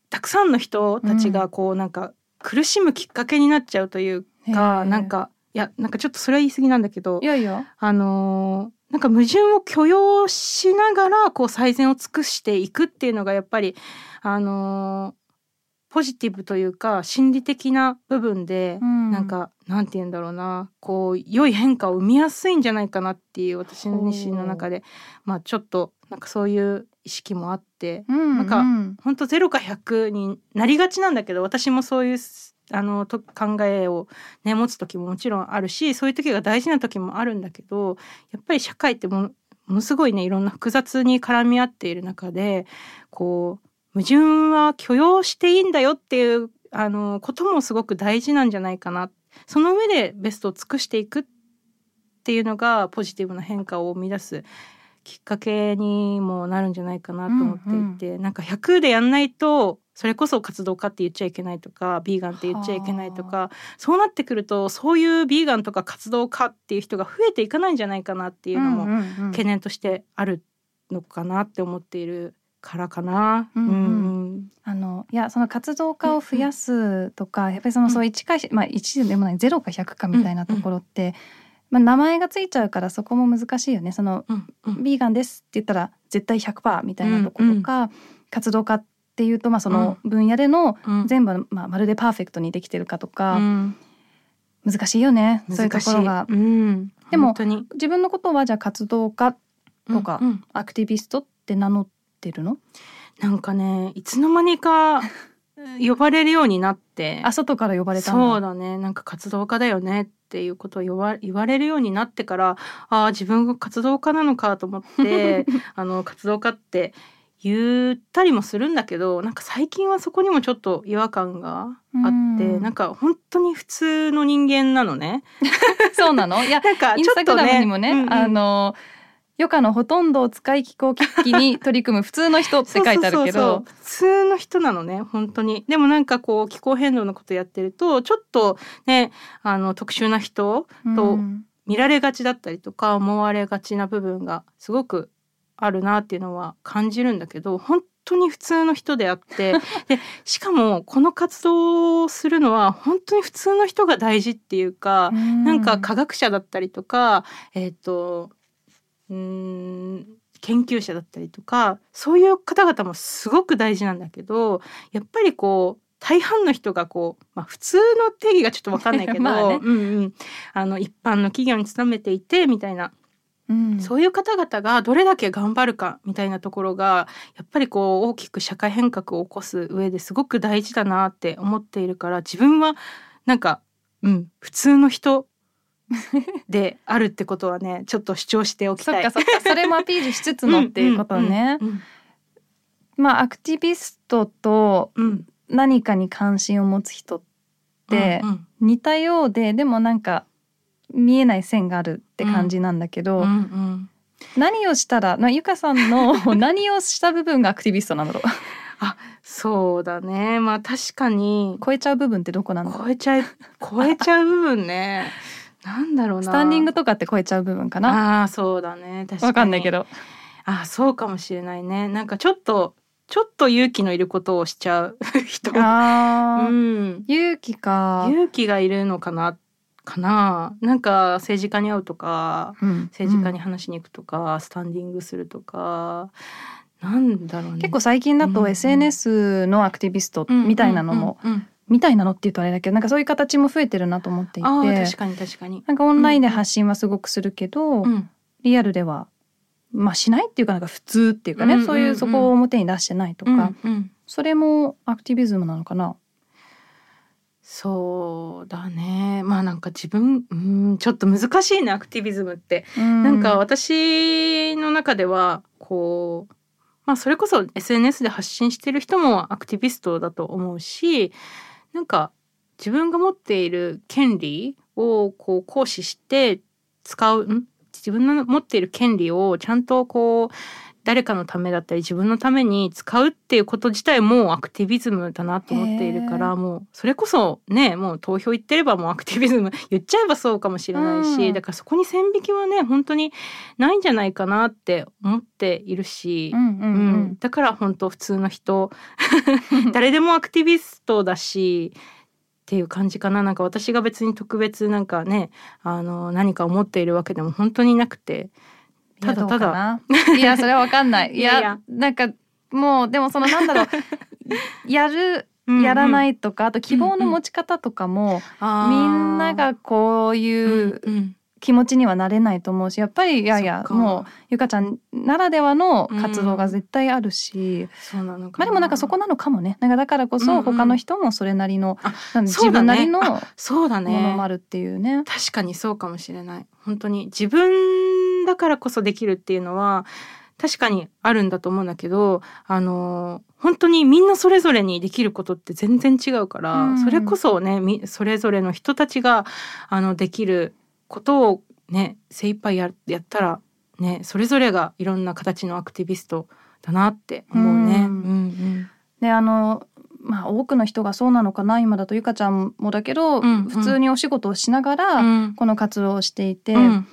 たくさんの人たちがこうなんか苦しむきっかけになっちゃうというか、うん、なんかいやなんかちょっとそれは言い過ぎなんだけどいやいや。あのー、なんか矛盾を許容しながらこう最善を尽くしていくっていうのがやっぱりあのーポジティブというか心理的な部分で、うん、なんかなんて言うんだろうな。こう良い変化を生みやすいんじゃないかなっていう私の自身の中でまあちょっとなんかそういう意識もあって、うんうん、なんか本当ゼロか100になりがちなんだけど私もそういうあのと考えをね持つ時ももちろんあるしそういう時が大事な時もあるんだけどやっぱり社会ってもものすごいねいろんな複雑に絡み合っている中でこう矛盾は許容していいんだよっていうあのこともすごく大事なんじゃないかな。その上でベストを尽くしていくっていうのがポジティブな変化を生み出すきっかけにもなるんじゃないかなと思っていて、うんうん、なんか100でやんないとそれこそ活動家って言っちゃいけないとかビーガンって言っちゃいけないとかそうなってくるとそういうビーガンとか活動家っていう人が増えていかないんじゃないかなっていうのも懸念としてあるのかなって思っているからかな。うん、うん、あのいやその活動家を増やすとか、うん、やっぱりそのそう1か、まあ1でもない0か100かみたいなところって、まあ、名前がついちゃうからそこも難しいよね。その、ビーガンですって言ったら絶対100%みたいなとことか、活動家っていうとまあその分野での全部、まあ、まるでパーフェクトにできてるかとか、難しいよねそういうところが。でも自分のことはじゃあ活動家とか、アクティビストって名乗ってるの？なんかねいつの間にか 呼ばれるようになって。あ外から呼ばれたそうだね。なんか活動家だよねっていうことを言わ言われるようになってからああ自分が活動家なのかと思って あの活動家って言ったりもするんだけどなんか最近はそこにもちょっと違和感があって、ん。なんか本当に普通の人間なのね。そうなの？いやなんかちょっとねにもね、うんうん、あの余暇のほとんどを使い気候危機に取り組む普通の人って書いてあるけど。普通の人なのね本当に。でもなんかこう気候変動のことやってるとちょっとねあの特殊な人と見られがちだったりとか思われがちな部分がすごくあるなっていうのは感じるんだけど本当に普通の人であって。でしかもこの活動をするのは本当に普通の人が大事っていうか、うん、なんか科学者だったりとかえっ、ー、とうん研究者だったりとかそういう方々もすごく大事なんだけどやっぱりこう大半の人がこう、まあ、普通の定義がちょっと分かんないけど ね、うんうん、あの一般の企業に勤めていてみたいな、うん、そういう方々がどれだけ頑張るかみたいなところがやっぱりこう大きく社会変革を起こす上ですごく大事だなって思っているから自分はなんか、うん、普通の人 であるってことはねちょっと主張しておきたい。そっかそっか。それもアピールしつつのっていうことね。まあアクティビストと何かに関心を持つ人って似たようで、でもなんか見えない線があるって感じなんだけど、うんうん、何をしたらゆかさんの 何をした部分がアクティビストなんだろうあそうだね。まあ確かに。超えちゃう部分ってどこなの超えちゃう超えちゃう部分ね なんだろうな。スタンディングとかって超えちゃう部分かな？ああそうだね。確かに。わかんないけど。ああそうかもしれないね。なんかちょっとちょっと勇気のいることをしちゃう。人。あー、うん。勇気か、勇気がいるのかな？かな？なんか政治家に会うとかうん。政治家に話しに行くとか、スタンディングするとか。なんだろうね。結構最近だとうんうん SNS のアクティビストみたいなのも、うんうん。うんうんみたいなのって言うとあれだけどなんかそういう形も増えてるなと思っていて。確かに確かに、なんかオンラインで発信はすごくするけど、うん。リアルではまあしないっていうかなんか普通っていうかね、うんうんうん。そういうそこを表に出してないとか、うんうん。それもアクティビズムなのかな。そうだね。まあなんか自分うんちょっと難しいねアクティビズムって。ななんか私の中ではこうまあそれこそ SNS で発信してる人もアクティビストだと思うしなんか自分が持っている権利をこう行使して使う自分の持っている権利をちゃんとこう誰かのためだったり自分のために使うっていうこと自体もアクティビズムだなと思っているからもうそれこそねもう投票行ってればもうアクティビズム 言っちゃえばそうかもしれないし、うん。だからそこに線引きはね本当にないんじゃないかなって思っているしう、んうんううんん。だから本当普通の人 誰でもアクティビストだしっていう感じかな。なんか私が別に特別なんかねあの何か思っているわけでも本当になくてただただ。だ。いやそれはわかんない。いやなんかもうでもそのなんだろう。やるやらないいとか、あと希望の持ち方とかも、みんながこういううんうん。気持ちにはなれないと思うしやっぱりいやいやもうゆかちゃんならではの活動が絶対あるし、そうなのかまあでもなんかそこなのかもね。なんかだからこそうんうん。他の人もそれなりの、あなんうだね。分なりのもそうだのもあねるっていうね。確かにそうかもしれない。本当に自分だからこそできるっていうのは確かにあるんだと思うんだけどあの本当にみんなそれぞれにできることって全然違うから、うん。それこそねみそれぞれの人たちがあのできることをね精一杯ややったらねそれぞれがいろんな形のアクティビストだなって思うね。うんうん。であのまあ多くの人がそうなのかな今だとゆかちゃんもだけど、うんうん。普通にお仕事をしながら、うん。この活動をしていて、うん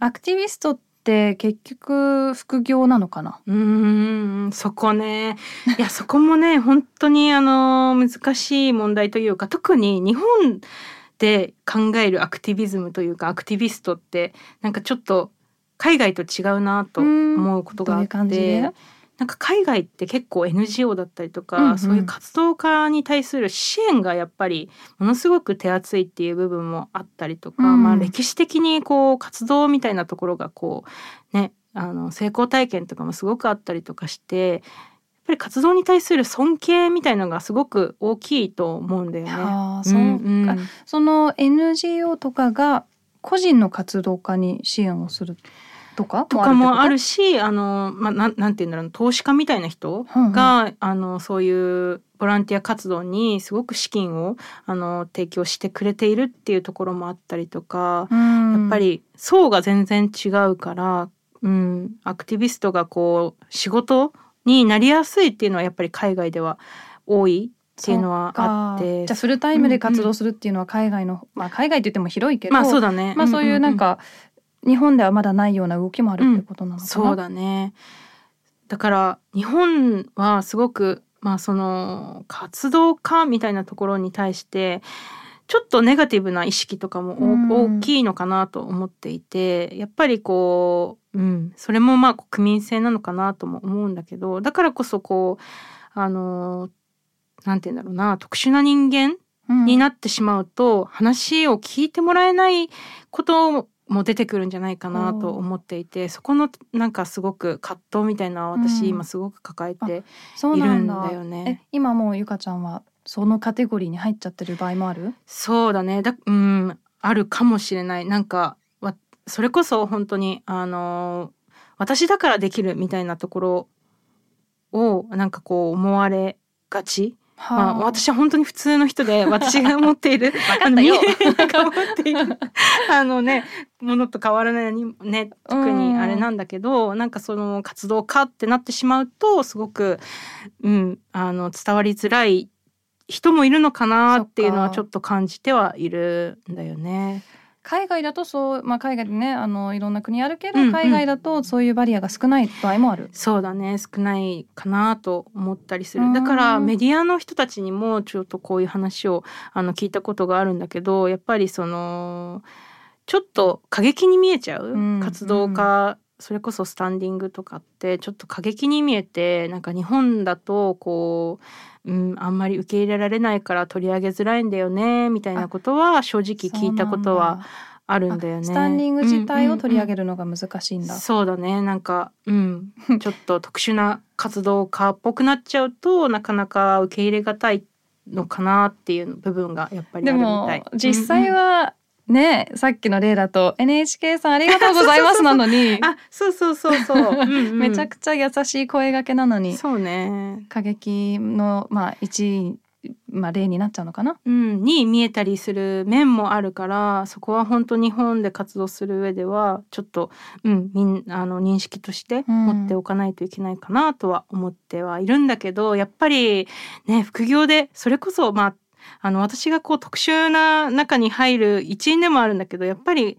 アクティビストって結局副業なのかな？うーんそこね。いや そこもね本当にあの難しい問題というか特に日本で考えるアクティビズムというかアクティビストってなんかちょっと海外と違うなと思うことがあって。でなんか海外って結構 NGO だったりとか、うんうん。そういう活動家に対する支援がやっぱりものすごく手厚いっていう部分もあったりとか、うん。まあ歴史的にこう活動みたいなところがこうねあの成功体験とかもすごくあったりとかしてやっぱり活動に対する尊敬みたいのがすごく大きいと思うんだよね。そうか、んん。その NGO とかが個人の活動家に支援をするとかと？かもあるし、しあの、まあ、なんなんて言うんだろう投資家みたいな人うんうん。が、あのそういうボランティア活動にすごく資金をあの提供してくれているっていうところもあったりとか、うん。やっぱり層が全然違うから、うん、アクティビストがこう仕事になりやすいっていうのはやっぱり海外では多いっていうのはあって。じゃあフルタイムで活動するっていうのは海外の、まあ海外って言っても広いけどまあそうだね。まあそういうなんか、日本ではまだないような動きもあるってことなのかな、そうだね。だから日本はすごくまあその活動家みたいなところに対してちょっとネガティブな意識とかもおうん。大きいのかなと思っていてやっぱりこう、うん、それもまあ国民性なのかなとも思うんだけどだからこそこうあのなんて言うんだろうな特殊な人間うん。になってしまうと、話を聞いてもらえないことも出てくるんじゃないかなと思っていて、そこのなんかすごく葛藤みたいな私うん。今すごく抱えてそういるなんだよね。え今もうゆかちゃんはそのカテゴリーに入っちゃってる場合もある？そうだね。だうん。あるかもしれない。なんかわそれこそ本当にあの私だからできるみたいなところをなんかこう思われがちまあ、私は本当に普通の人で 私が持っているあのみんなが持っている あのねものと変わらないにね特にあれなんだけどなんかその活動家ってなってしまうとすごく、うん、あの伝わりづらい人もいるのかなっていうのはちょっと感じてはいるんだよね。海外だとそう、まあ、海外でねあのいろんな国あるけど、うんうん。海外だとそういうバリアが少ない場合もある。そうだね。少ないかなと思ったりすうん。るだからメディアの人たちにもちょっとこういう話をあの聞いたことがあるんだけどやっぱりそのちょっと過激に見えちゃう、うん。活動家、それこそスタンディングとかってちょっと過激に見えてなんか日本だとこう、うん、あんまり受け入れられないから取り上げづらいんだよねみたいなことは正直聞いたことはあるんだよね。スタンディング自体を取り上げるるのが難しいんだ。そうだねなんかうんちょっと特殊な活動家っぽくなっちゃうとなかなか受け入れがたいのかなっていう部分がやっぱりであるみもたい。実際うんうんはねさっきの例だと NHK さんありがとうございますなのに。あそうそうそうそう、うんうん。めちゃくちゃ優しい声掛けなのに。そうね、過激のまあ一位まあ例になっちゃうのかな？うん、に見えたりする面もあるからそこは本当日本で活動する上ではちょっと、うん、みんあの認識としてうん。持っておかないといけないかなとは思ってはいるんだけど、やっぱりね副業でそれこそまああの私がこう特殊な中に入る一員でもあるんだけどやっぱり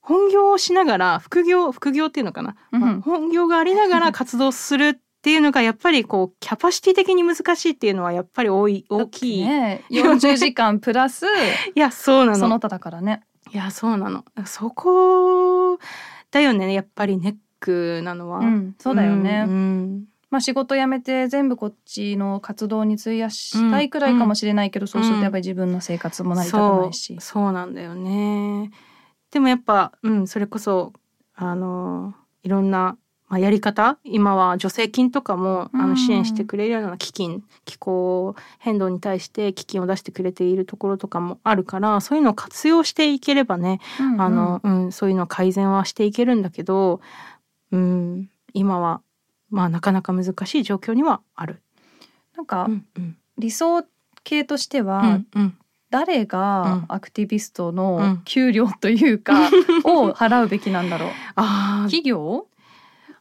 本業をしながら副業副業っていうのかな、うんまあ本業がありながら 活動するっていうのがやっぱりこうキャパシティ的に難しいっていうのはやっぱり多い大きい。ね 40時間プラスいやそうなのその他だからね。いやそうなのそこだよねやっぱりネックなのは、うん、そうだよね。うんうんまあ仕事辞めて全部こっちの活動に費やしたいくらいかもしれないけど、そうするとやっぱり自分の生活も成り立たないし。そう。そうなんだよね。でもやっぱうんそれこそあのいろんな、まあ、やり方？今は助成金とかもあうん。の支援してくれるような基金気候変動に対して基金を出してくれているところとかもあるからそういうのを活用していければねうんうん。あの、うん、そういうの改善はしていけるんだけど、うん、今はまあなかなか難しい状況にはある。なんかうんうん。理想形としてうは、んうん。誰がうん。アクティビストうのん。給料というか、を払うべきなんだろう。あー。企業？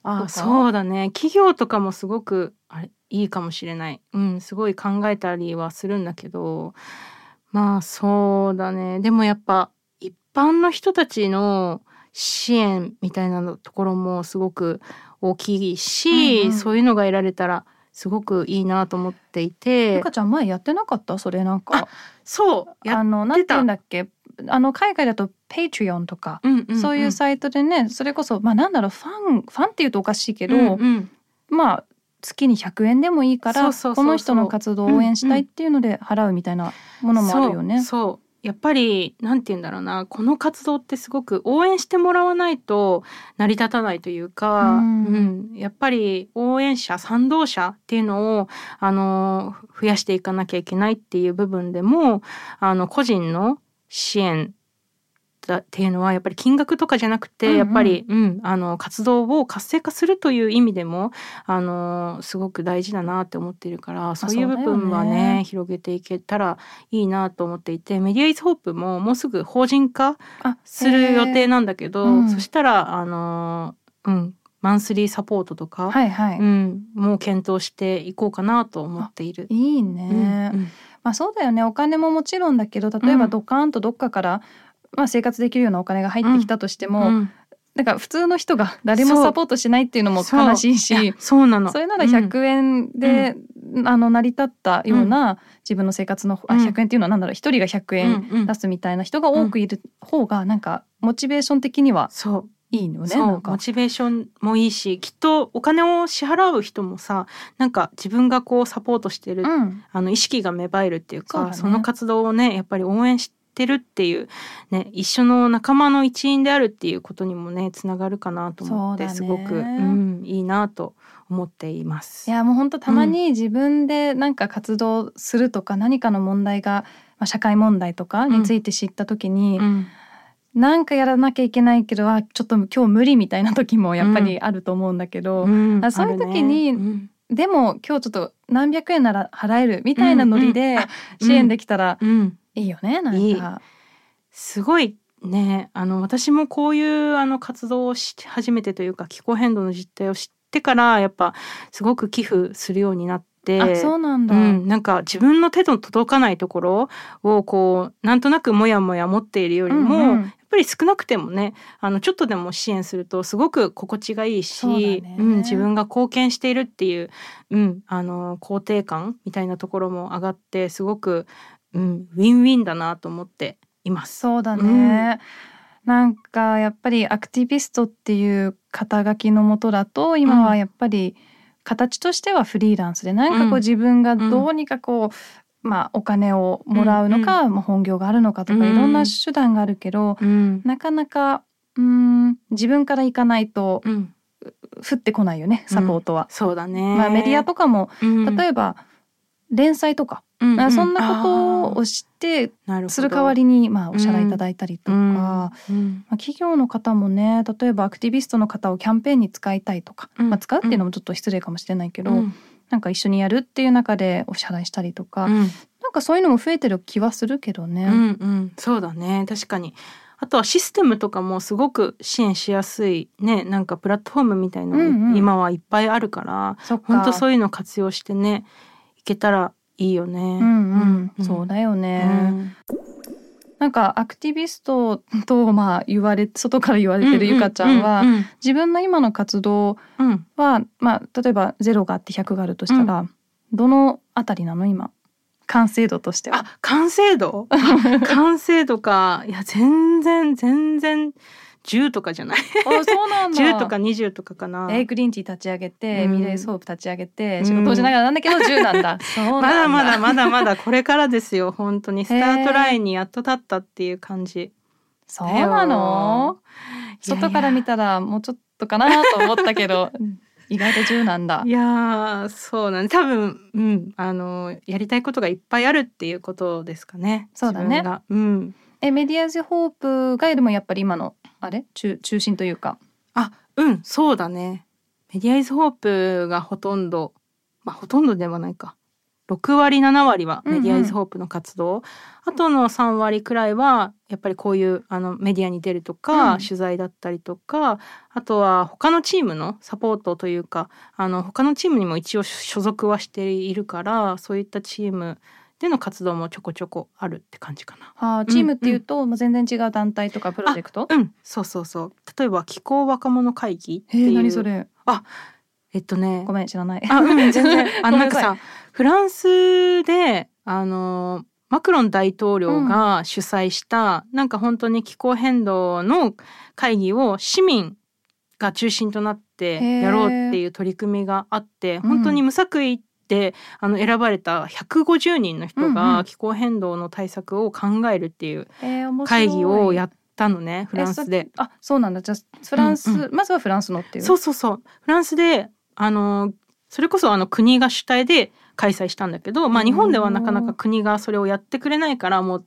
あそうだね。企業とかもすごくあれいいかもしれない、うん、すごい考えたりはするんだけど。まあそうだね。でもやっぱ一般の人たちの支援みたいなのところもすごく大きいし、うんうん。そういうのが得られたらすごくいいなと思っていて。ゆかちゃん前やってなかった？それなんか。そうやあのなんて言うんだっけ？あの海外だと Patreon とか、うんうんん。そういうサイトでねそれこそまあなんだろうファンファンっていうとおかしいけど、うんうん。まあ月に100円でもいいからそうそうそうそう。この人の活動を応援したいっていうので払うみたいなものもあるよね。そうそうやっぱりなんて言うんだろうな。この活動ってすごく応援してもらわないと成り立たないというか、うん。うん。やっぱり応援者賛同者っていうのをあの増やしていかなきゃいけないっていう部分でもあの個人の支援だっていうのはやっぱり金額とかじゃなくて、うんうん。やっぱり、うん、あの活動を活性化するという意味でもあのすごく大事だなって思ってるからそういう部分はねね。広げていけたらいいなと思っていてメディアイズホープももうすぐ法人化あする予定なんだけど、うん。そしたらあの、うん、マンスリーサポートとか、はいはい、うん、もう検討していこうかなと思っている。いいね、うんうん。まあそうだよね。お金ももちろんだけど例えばうん。ドカーンとどっかから、まあ、生活できるようなお金が入ってきたとしても、うん。なんか普通の人が誰もサポートしないっていうのも悲しいしそうやそうなの。それなら100円で、あの成り立ったような自分の生活の、あうん。100円っていうのはなんだろう一人が100円うんうん。出すみたいな人が多くいる方がなんかモチベーション的にはそう。いいのねそう。なんか。モ。チベーションもいいしきっとお金を支払う人もさなんか自分がこうサポートしてる、うん、あの意識が芽生えるっていうかその活動をねやっぱり応援してるっていうね一緒の仲間の一員であるっていうことにもねつながるかなと思って、すごく、うん、いいなと思っています。いやもう本当たまに自分でなんか活動するとか何かの問題が、まあ、社会問題とかについて知った時に、うん。なんかやらなきゃいけないけどあちょっと今日無理みたいな時もやっぱりあると思うんだけど、うん。あそういう時にね。うん。でも今日ちょっと何百円なら払えるみたいなノリで支援できたらうんいいよね、なんか。すごいね。あの私もこういうあの活動をし始めてというか気候変動の実態を知ってからやっぱすごく寄付するようになっててあそうなんだ、うん、なんか自分の手の届かないところをこうなんとなくモヤモヤ持っているよりも、うんうんやっぱり少なくてもねあのちょっとでも支援するとすごく心地がいいしそうだね。ん、自分が貢献しているっていう、うん、あの肯定感みたいなところも上がってすごく、うん、ウィンウィンだなと思っています。そうだね、なん。かやっぱりアクティビストっていう肩書きのもとだと今はやっぱり形としてはフリーランスでなん。かこう自分がどうにかこう、まあお金をもらうのか、まあ本業があるのかとかいろん。な手段があるけど、うん。なかなかうん。自分から行かないとうん、降ってこないよねサポートは。そうだね。まあメディアとかもうん。例えば連載とか、うんうん。そんなことをしてする代わりにまあお支払いいただいたりとか、うん。うん。まあ、企業の方もね例えばアクティビストの方をキャンペーンに使いたいとか、うん。まあ、使うっていうのもちょっと失礼かもしれないけど、うん。なんか一緒にやるっていう中でお支払いしたりとか、うん。なんかそういうのも増えてる気はするけどね。うんうん、そうだね。確かに。あとはシステムとかもすごく支援しやすいね。なんかプラットフォームみたいのうんうん。今はいっぱいあるから、そっか。本当そういうの活用してねいけたらいいよね。うんうん、そうだよね、うん。なんかアクティビストとまあ言われ外から言われてるゆかちゃんは、うん自分の今の活動は、まあ、例えば0があって100があるとしたら、どのあたりなの今？完成度としては。あ完成度？あ 完成度か。いや全然全然10とかじゃない？あそうなんだ。10とか20とかかな。エイ Green Tea 立ち上げて、うん。ミレイソープ立ち上げてうん。仕事をしながらなんだけど10なんだ。そうなんまだまだだまだまだこれからですよ。本当に。スタートラインにやっと立ったっていう感じ。そうなの？外から見たらもうちょっとかなと思ったけど 意外と10なんだ。い。やーそうなん多分うん。あのやりたいことがいっぱいあるっていうことですかね。そうだね。うん。えメディアズホープがでもやっぱり今のあれ？中中心というか。あうんそうだね。メディアイズホープがほとんどまあほとんどではないか。6割7割はメディアイズホープの活動、あとの3割くらいはやっぱりこういうあのメディアに出るとか、うん取材だったりとかあとは他のチームのサポートというかあの他のチームにも一応所属はしているからそういったチームでの活動もちょこちょこあるって感じかな。あーチームっていうと、もう全然違う団体とかプロジェクト？うん、そうそうそう。例えば気候若者会議っていう。何それ？えっとねご。めん知らない。あ、うん、全然。あなんかさ、フランスで、あの、マクロン大統領が主催した、なんか本当に気候変動の会議を市民が中心となってやろうっていう取り組みがあって、ん本当に無作為であの選ばれた150人の人うんうがん。気候変動の対策を考えるっていう会議をやったのね、フランスで。あそうなんだ。じゃあフランス、うんまずはフランスのっていう？そうそうそう。フランスであのそれこそあの国が主体で開催したんだけど、まあ、日本ではなかなか国がそれをやってくれないからもう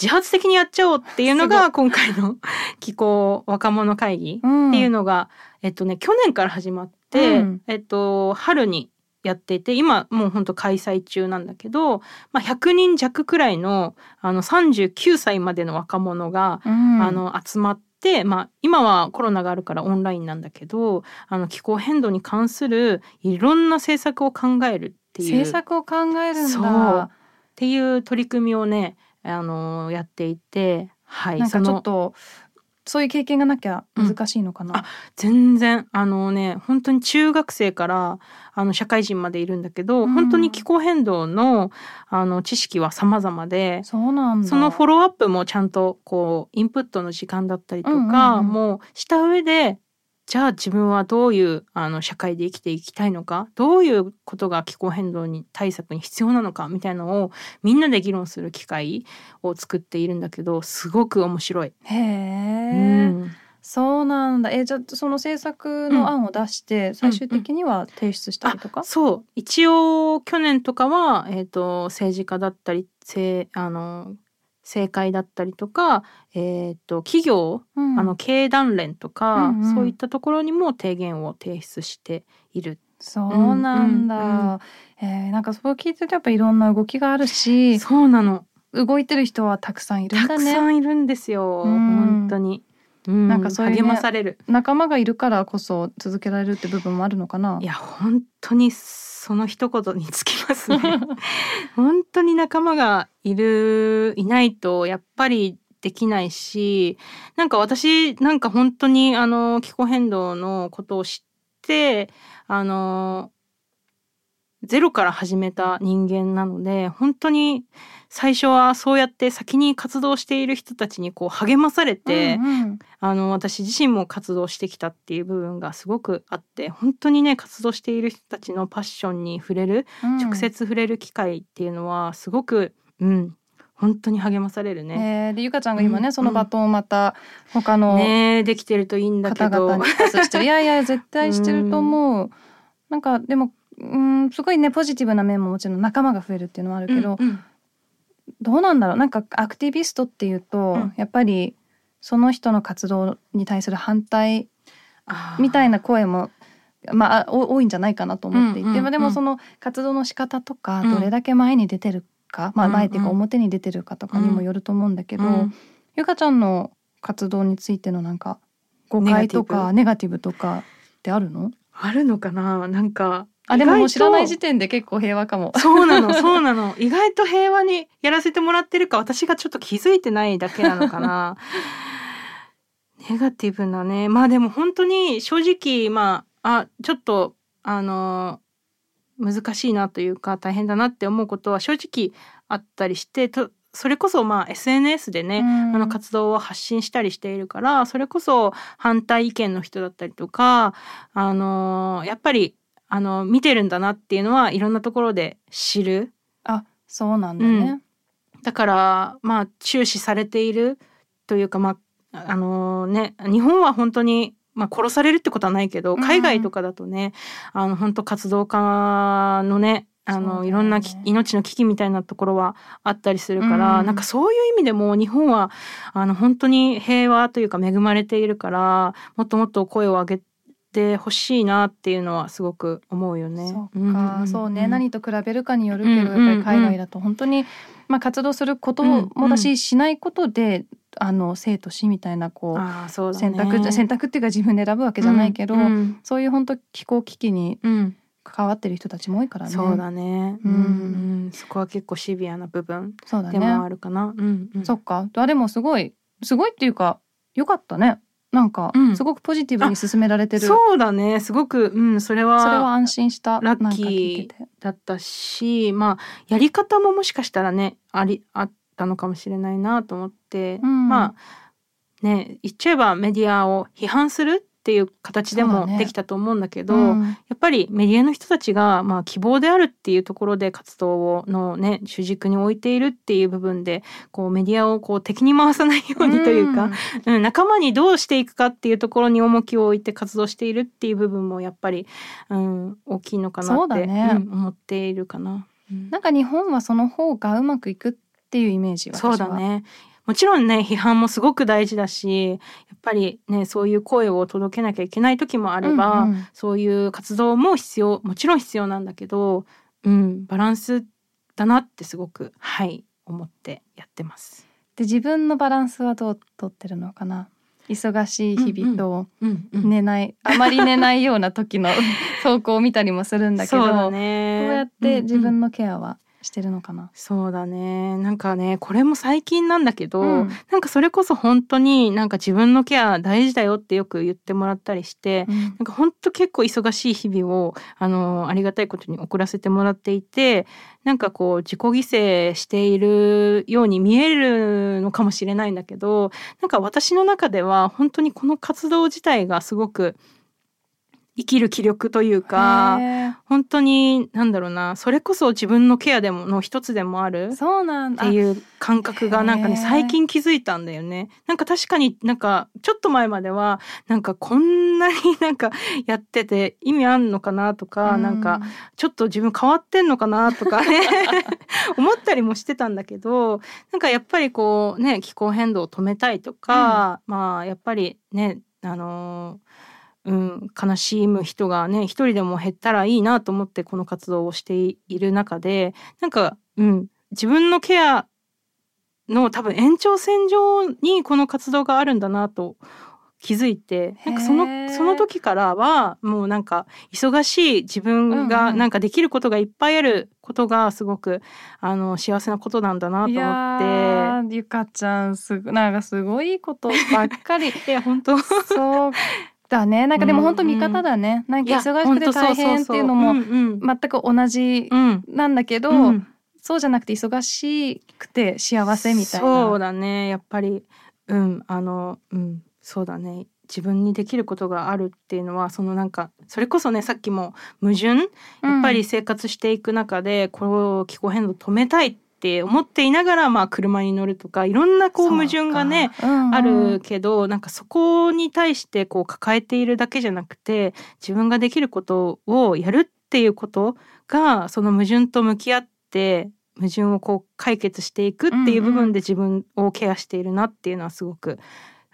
自発的にやっちゃおうっていうのすが今回の 気候若者会議っていうののが、えっとね去年から始まって、うん。えっと春にやっていて今もう本当開催中なんだけど、まあ、100人弱くらいのあの39歳までの若者がうん、あの集まって、まあ、今はコロナがあるからオンラインなんだけどあの気候変動に関するいろんな政策を考えるっていう政策を考えるんそう。だっていう取り組みをねあのやっていて、はい、なんかちょっとそういう経験がなきゃ難しいのかな、あ全然。あのね本当に中学生からあの社会人までいるんだけど、うん。本当に気候変動のあの知識は様々でそうなんだ。そのフォローアップもちゃんとこうインプットの時間だったりとか、うんうんうん。もうした上でじゃあ自分はどういうあの社会で生きていきたいのかどういうことが気候変動に対策に必要なのかみたいなのをみんなで議論する機会を作っているんだけどすごく面白い。へえ、うん。そうなんだ。えじゃあその政策の案を出して最終的には提出したりとか、あそう。一応去年とかは、えー、と政治家だったりせあの政界だったりとか、えー、と企業うんあの経団連とか、うんうんそういったところにも提言を提出している。そうなんだ、うんうんえーなんかそう聞いてるとやっぱいろんな動きがあるしそうなの。動いてる人はたくさんいるんたくだねさんいるんですよ。うん本当に。うんなんかそういうね励まされる。仲間がいるからこそ続けられるって部分もあるのかないや本当にその一言につきますね。本当に仲間がいるいないとやっぱりできないしなんか私なんか本当にあの気候変動のことを知ってあのゼロから始めた人間なので本当に最初はそうやって先に活動している人たちにこう励まされて、うんうん、あの私自身も活動してきたっていう部分がすごくあって本当にね活動している人たちのパッションに触れる、うん、直接触れる機会っていうのはすごくうん本当に励まされるね。えー、でゆかちゃんが今ね、うん、そのバトンをまた他のねできてるといいんだけど。いやいや絶対してると思う。うん、なんかでもうんすごいねポジティブな面ももちろん仲間が増えるっていうのはあるけど、うんうん、どうなんだろう。なんかアクティビストっていうと、うん、やっぱりその人の活動に対する反対みたいな声もまあ多いんじゃないかなと思っていて、うんうんうん、でもその活動の仕方とかどれだけ前に出てるか、うん、まあ前っていうか表に出てるかとかにもよると思うんだけど、うん、ゆかちゃんの活動についてのなんか誤解とかネガティブとかってあるの？あるのかな。なんかあでも知らない時点で結構平和かも。そうなの そうなの意外と平和にやらせてもらってるか私がちょっと気づいてないだけなのかな。ネガティブなねまあでも本当に正直まああちょっとあの難しいなというか大変だなって思うことは正直あったりしてとそれこそまあ SNS でね、うん、あの活動を発信したりしているからそれこそ反対意見の人だったりとかあのやっぱりあの見てるんだなっていうのはいろんなところで知る。あそうなんだね、うん、だからまあ注視されているというかまああのね日本は本当にまあ、殺されるってことはないけど海外とかだとね、うん、あの本当活動家のねあの、ね、いろんな命の危機みたいなところはあったりするから、うん、なんかそういう意味でも日本はあの本当に平和というか恵まれているからもっともっと声を上げてほしいなっていうのはすごく思うよね。そうか、うん、そうね何と比べるかによるけど、やっぱり海外だと本当に、まあ、活動することもだし、しないことであの生と死みたいなこうう、ね、選択選択っていうか自分で選ぶわけじゃないけど、うんうん、そういう本当気候危機に関わってる人たちも多いからね。そうだね。うん、うん、そこは結構シビアな部分でもあるかな。うね、うんうん、そっか。あでもすごいすごいっていうか良かったね。なんか、すごくポジティブに進められてる。そうだね。すごく、うん、それは。それは安心した。ラッキーだったし、まあ、やり方ももしかしたらね、あり、あったのかもしれないなと思って、うん、まあ、ね、言っちゃえばメディアを批判するっていう形でもできたと思うんだけど、ねうん、やっぱりメディアの人たちが、まあ、希望であるっていうところで活動をのね主軸に置いているっていう部分でこうメディアをこう敵に回さないようにというか、うん、うん、仲間にどうしていくかっていうところに重きを置いて活動しているっていう部分もやっぱり、うん、大きいのかなって、ね、思っているかな。なんか日本はその方がうまくいくっていうイメージは。そうだねもちろんね批判もすごく大事だしやっぱりねそういう声を届けなきゃいけない時もあれば、うんうん、そういう活動も必要もちろん必要なんだけど、うん、バランスだなってすごくはい思ってやってます。で自分のバランスはどうとってるのかな？忙しい日々と寝ない、あまり寝ないような時の 投稿を見たりもするんだけどどうやって自分のケアはしてるのかな？そうだね。なんかねこれも最近なんだけど、うん、なんかそれこそ本当になんか自分のケア大事だよってよく言ってもらったりして、うん、なんか本当結構忙しい日々をあのありがたいことに送らせてもらっていてなんかこう自己犠牲しているように見えるのかもしれないんだけどなんか私の中では本当にこの活動自体がすごく生きる気力というか本当になんだろうなそれこそ自分のケアでもの一つでもあるそうなんっていう感覚がなんかね最近気づいたんだよね。なんか確かになんかちょっと前まではなんかこんなになんかやってて意味あんのかなとか、うん、なんかちょっと自分変わってんのかなとかね 思ったりもしてたんだけどなんかやっぱりこうね気候変動を止めたいとか、うん、まあやっぱりねあのーうん、悲しむ人がね一人でも減ったらいいなと思ってこの活動をしている中でなんか、うん、自分のケアの多分延長線上にこの活動があるんだなと気づいてなんかそのその時からはもうなんか忙しい自分がなんかできることがいっぱいあることがすごくあの幸せなことなんだなと思って。ゆかちゃんすなんかすごいことばっかり。いや本当。そうだね。なんかでも本当味方だね、うんうん、なんか忙しくて大変っていうのも全く同じなんだけど、うん。うん、そうじゃなくて忙しくて幸せみたいな。そうだね。やっぱりうんあのうんそうだね。自分にできることがあるっていうのはそのなんかそれこそねさっきも矛盾？やっぱり生活していく中で、これを気候変動止めたいって思っていながらまあ車に乗るとかいろんなこう矛盾がね、うんうん、あるけどなんかそこに対してこう抱えているだけじゃなくて自分ができることをやるっていうことがその矛盾と向き合って矛盾をこう解決していくっていう部分で自分をケアしているなっていうのはすごく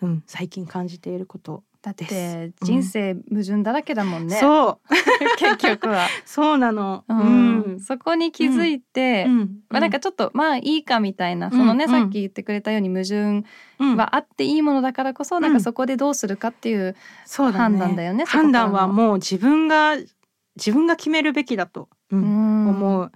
うん、最近感じていることだって人生矛盾だらけだもんね、うん、そう。結局は。そうなの、うん、うん、そこに気づいて、うん、まあ、なんかちょっとまあいいかみたいなそのね、さっき言ってくれたように矛盾はあっていいものだからこそ、なんかそこでどうするかっていう判断だよね,、判断はもう自分が自分が決めるべきだと、思う。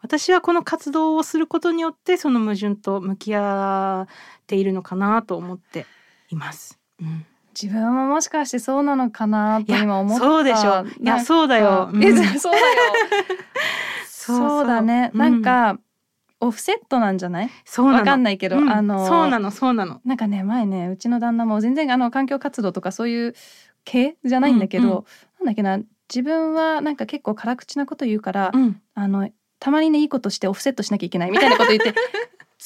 私はこの活動をすることによってその矛盾と向き合っているのかなと思っています。うん自分ももしかしてそうなのかなと今思った。そうでしょいやそうだよ、うん、そうだよ。そうだね、うん、なんかオフセットなんじゃない？そうわかんないけど、うん、あのそうなのそうなの。なんかね前ねうちの旦那も全然あの環境活動とかそういう系じゃないんだけど、うんうん、なんだっけな自分はなんか結構辛口なこと言うから、うん、あのたまにねいいことしてオフセットしなきゃいけないみたいなこと言って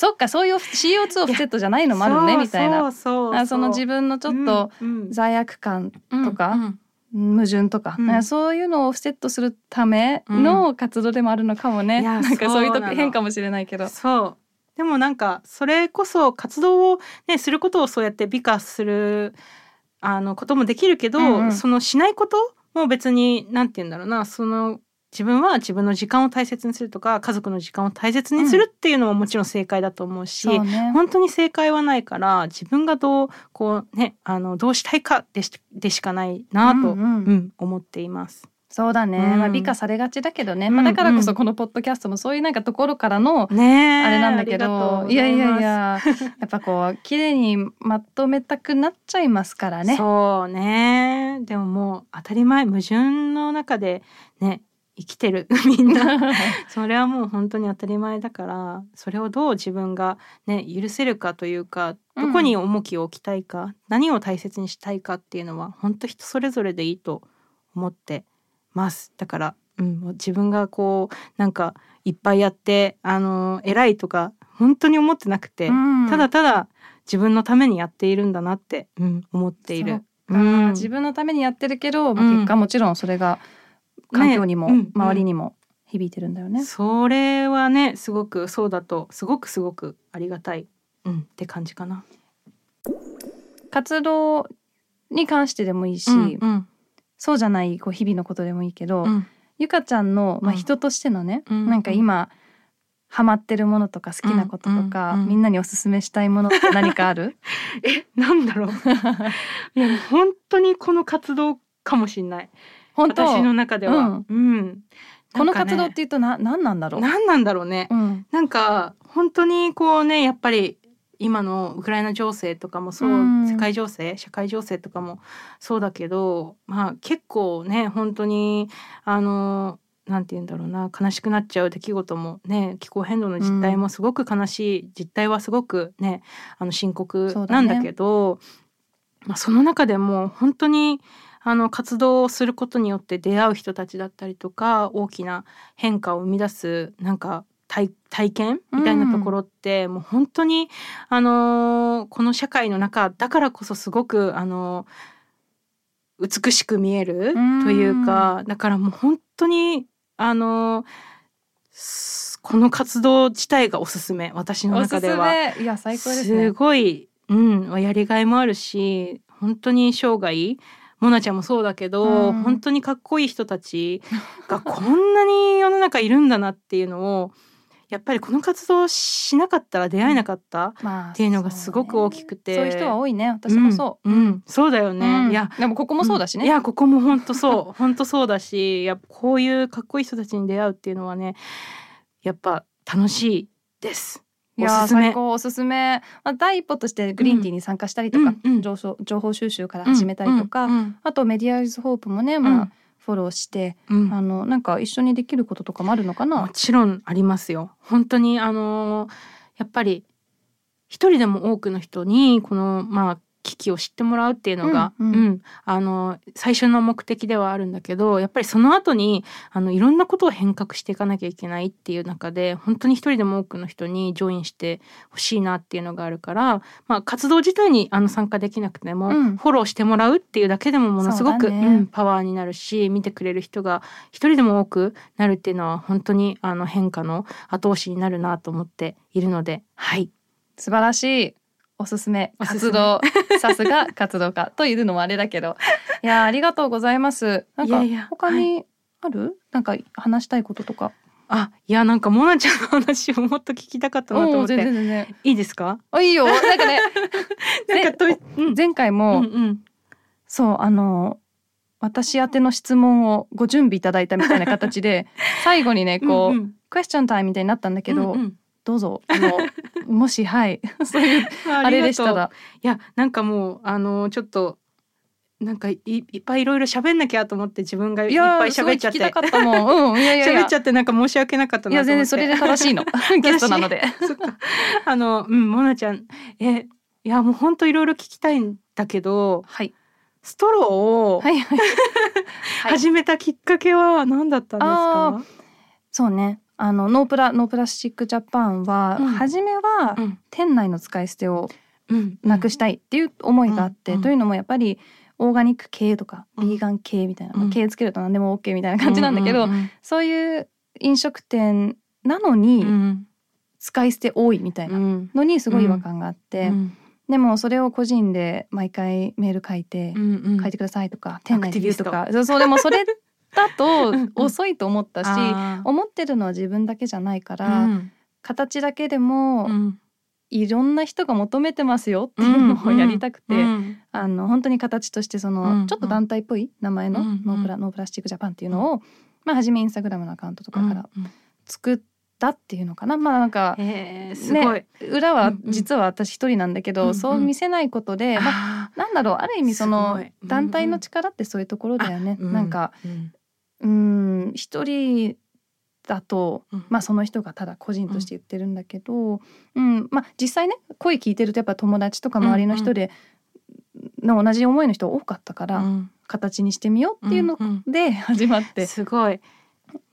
そっかそういう CO2 オフセットじゃないのもあるねみたいな。その自分のちょっと罪悪感とか、うんうん、矛盾とか、うん、そういうのをオフセットするための活動でもあるのかもね、うん、なんかそういうと変かもしれないけど。そう。でもなんかそれこそ活動をねすることをそうやって美化するあのこともできるけど、うんうん、そのしないことも別に何て言うんだろうなその自分は自分の時間を大切にするとか家族の時間を大切にするっていうのももちろん正解だと思うし、うんね、本当に正解はないから自分がどうこうねあのどうしたいかでしでしかないなと、うんうん。うん、思っています。そうだね、うん、まあ美化されがちだけどね、まあ、だからこそこのポッドキャストもそういうなんかところからのあれなんだけど、ね、いやいやいややっぱこう綺麗にまとめたくなっちゃいますからね。そうね。でももう当たり前矛盾の中でね生きてる みんな。それはもう本当に当たり前だからそれをどう自分がね許せるかというかどこに重きを置きたいか、うん、何を大切にしたいかっていうのは本当人それぞれでいいと思ってます。だから、うん、自分がこうなんかいっぱいやってあの偉いとか本当に思ってなくて、うん、ただただ自分のためにやっているんだなって、うん、思っている。うん、自分のためにやってるけど、まあ、結果もちろんそれが環境にも、ね、周りにも響いてるんだよね、それはねすごくそうだとすごくすごくありがたい、うん、って感じかな。活動に関してでもいいし、うんうん、そうじゃないこう日々のことでもいいけど、うん、ゆかちゃんの、まあ、人としてのね、うん、なんか今、ハマってるものとか好きなこととか、うんうんうん、みんなにおすすめしたいものって何かある？えなんだろう。いや本当にこの活動かもしんない本当。私の中では、うん、うん、この活動っていうとな何なんだろう？何なんだろうね、うん、なんか本当にこうねやっぱり今のウクライナ情勢とかもそう、うん、世界情勢社会情勢とかもそうだけどまあ結構ね本当にあのなんて言うんだろうな悲しくなっちゃう出来事もね気候変動の実態もすごく悲しい、うん、実態はすごくねあの深刻なんだけど、ね、まあ、その中でも本当にあの活動をすることによって出会う人たちだったりとか大きな変化を生み出すなんか体体験みたいなところって、うん、もう本当にあのこの社会の中だからこそすごくあの美しく見えるというか、うん、だからもう本当にあのこの活動自体がおすすめ私の中では。す、ね、すごい、うん、やりがいもあるし本当に生涯モナちゃんもそうだけど、うん、本当にかっこいい人たちがこんなに世の中いるんだなっていうのをやっぱりこの活動をしなかったら出会えなかったまあっていうのがすごく大きくて、そういう人は多いね。私もそう、うん、うん。そうだよね、うん。いやでもここもそうだしね、いやここも本当そう。本当そうだしやっぱこういうかっこいい人たちに出会うっていうのはねやっぱ楽しいです。いや最高おすすめ、まあ、第一歩としてグリーンティーに参加したりとか、うんうん。情報情報収集から始めたりとか、うんうんあとメディアイズホープもね、まあフォローして、うん。あのなんか一緒にできることとかもあるのかもな。ちろんありますよ。本当にあのーやっぱり一人でも多くの人にこのまあ危機を知ってもらうっていうのが、うん。うん。あの最初の目的ではあるんだけどやっぱりその後にあのいろんなことを変革していかなきゃいけないっていう中で本当に一人でも多くの人にジョインしてほしいなっていうのがあるから、まあ、活動自体にあの参加できなくても、うん。フォローしてもらうっていうだけでもものすごくそうだね。うんパワーになるし見てくれる人が一人でも多くなるっていうのは本当にあの変化の後押しになるなと思っているのではい。素晴らしいおすすめ活動さすが活動家というのもあれだけど。いやーありがとうございます。なんかいやいや他にある、なんか話したいこととか。あいやなんかモナちゃんの話をもっと聞きたかったなと思って。然全然。いいですか？あいいよ。なんかね なんかと、うん。前回も、うんうん。そうあの私宛ての質問をご準備いただいたみたいな形で 最後にねこう、うんうん。クエスチョンタイムみたいになったんだけど、うんうんどうぞ。あの もしはい。そういうあれでしたら。いやなんかもうあのちょっとなんかいいっぱいいろいろ喋んなきゃと思って自分がいっぱい喋っちゃって。聞きたかったもん、うん、いやいやいや。喋っちゃってなんか申し訳なかったいや全然それで正しいの。ゲストなので。あのうんモナちゃん。えいやもう本当いろいろ聞きたいんだけどはい。ストローをはいはい、はい、始めたきっかけは何だったんですあか、そうねあのノープラノープラスチックジャパンは、うん。初めはうん。店内の使い捨てをうん。なくしたいっていう思いがあって、うん。というのもやっぱりオーガニック系とかうん。ビーガン系みたいな、うん。まあ、系つけると何でも OK みたいな感じなんだけど、うんうんそういう飲食店なのにうん。使い捨て多いみたいなうん。のにすごい違和感があって、うん。でもそれを個人で毎回メール書いて、うんうん。書いてくださいとか店内で言うとアかそうでもそれだとうんうん。遅いと思ったし思ってるのは自分だけじゃないから、うん。形だけでもうん。いろんな人が求めてますよっていうのをやりたくて、うん。あの本当に形としてその、うん。うん。ちょっと団体っぽい？名前の？うん。うん。 No Pla、No Plastic Japan っていうのを、まあ初めインスタグラムのアカウントとかからうん。作ったっていうのかな、まあなんかね裏はうんうん。実は私一人なんだけど、うんうん。そう見せないことで、まああなんだろうある意味そすの団体の力ってそういうところだよね、ーなんかうんうん一人だと、うん。まあその人がただ個人として言ってるんだけど、うんまあ実際ね声聞いてるとやっぱ友達とか周りの人で、の同じ思いの人多かったから、うん。形にしてみようっていうのうんで始まっうんて。すごい。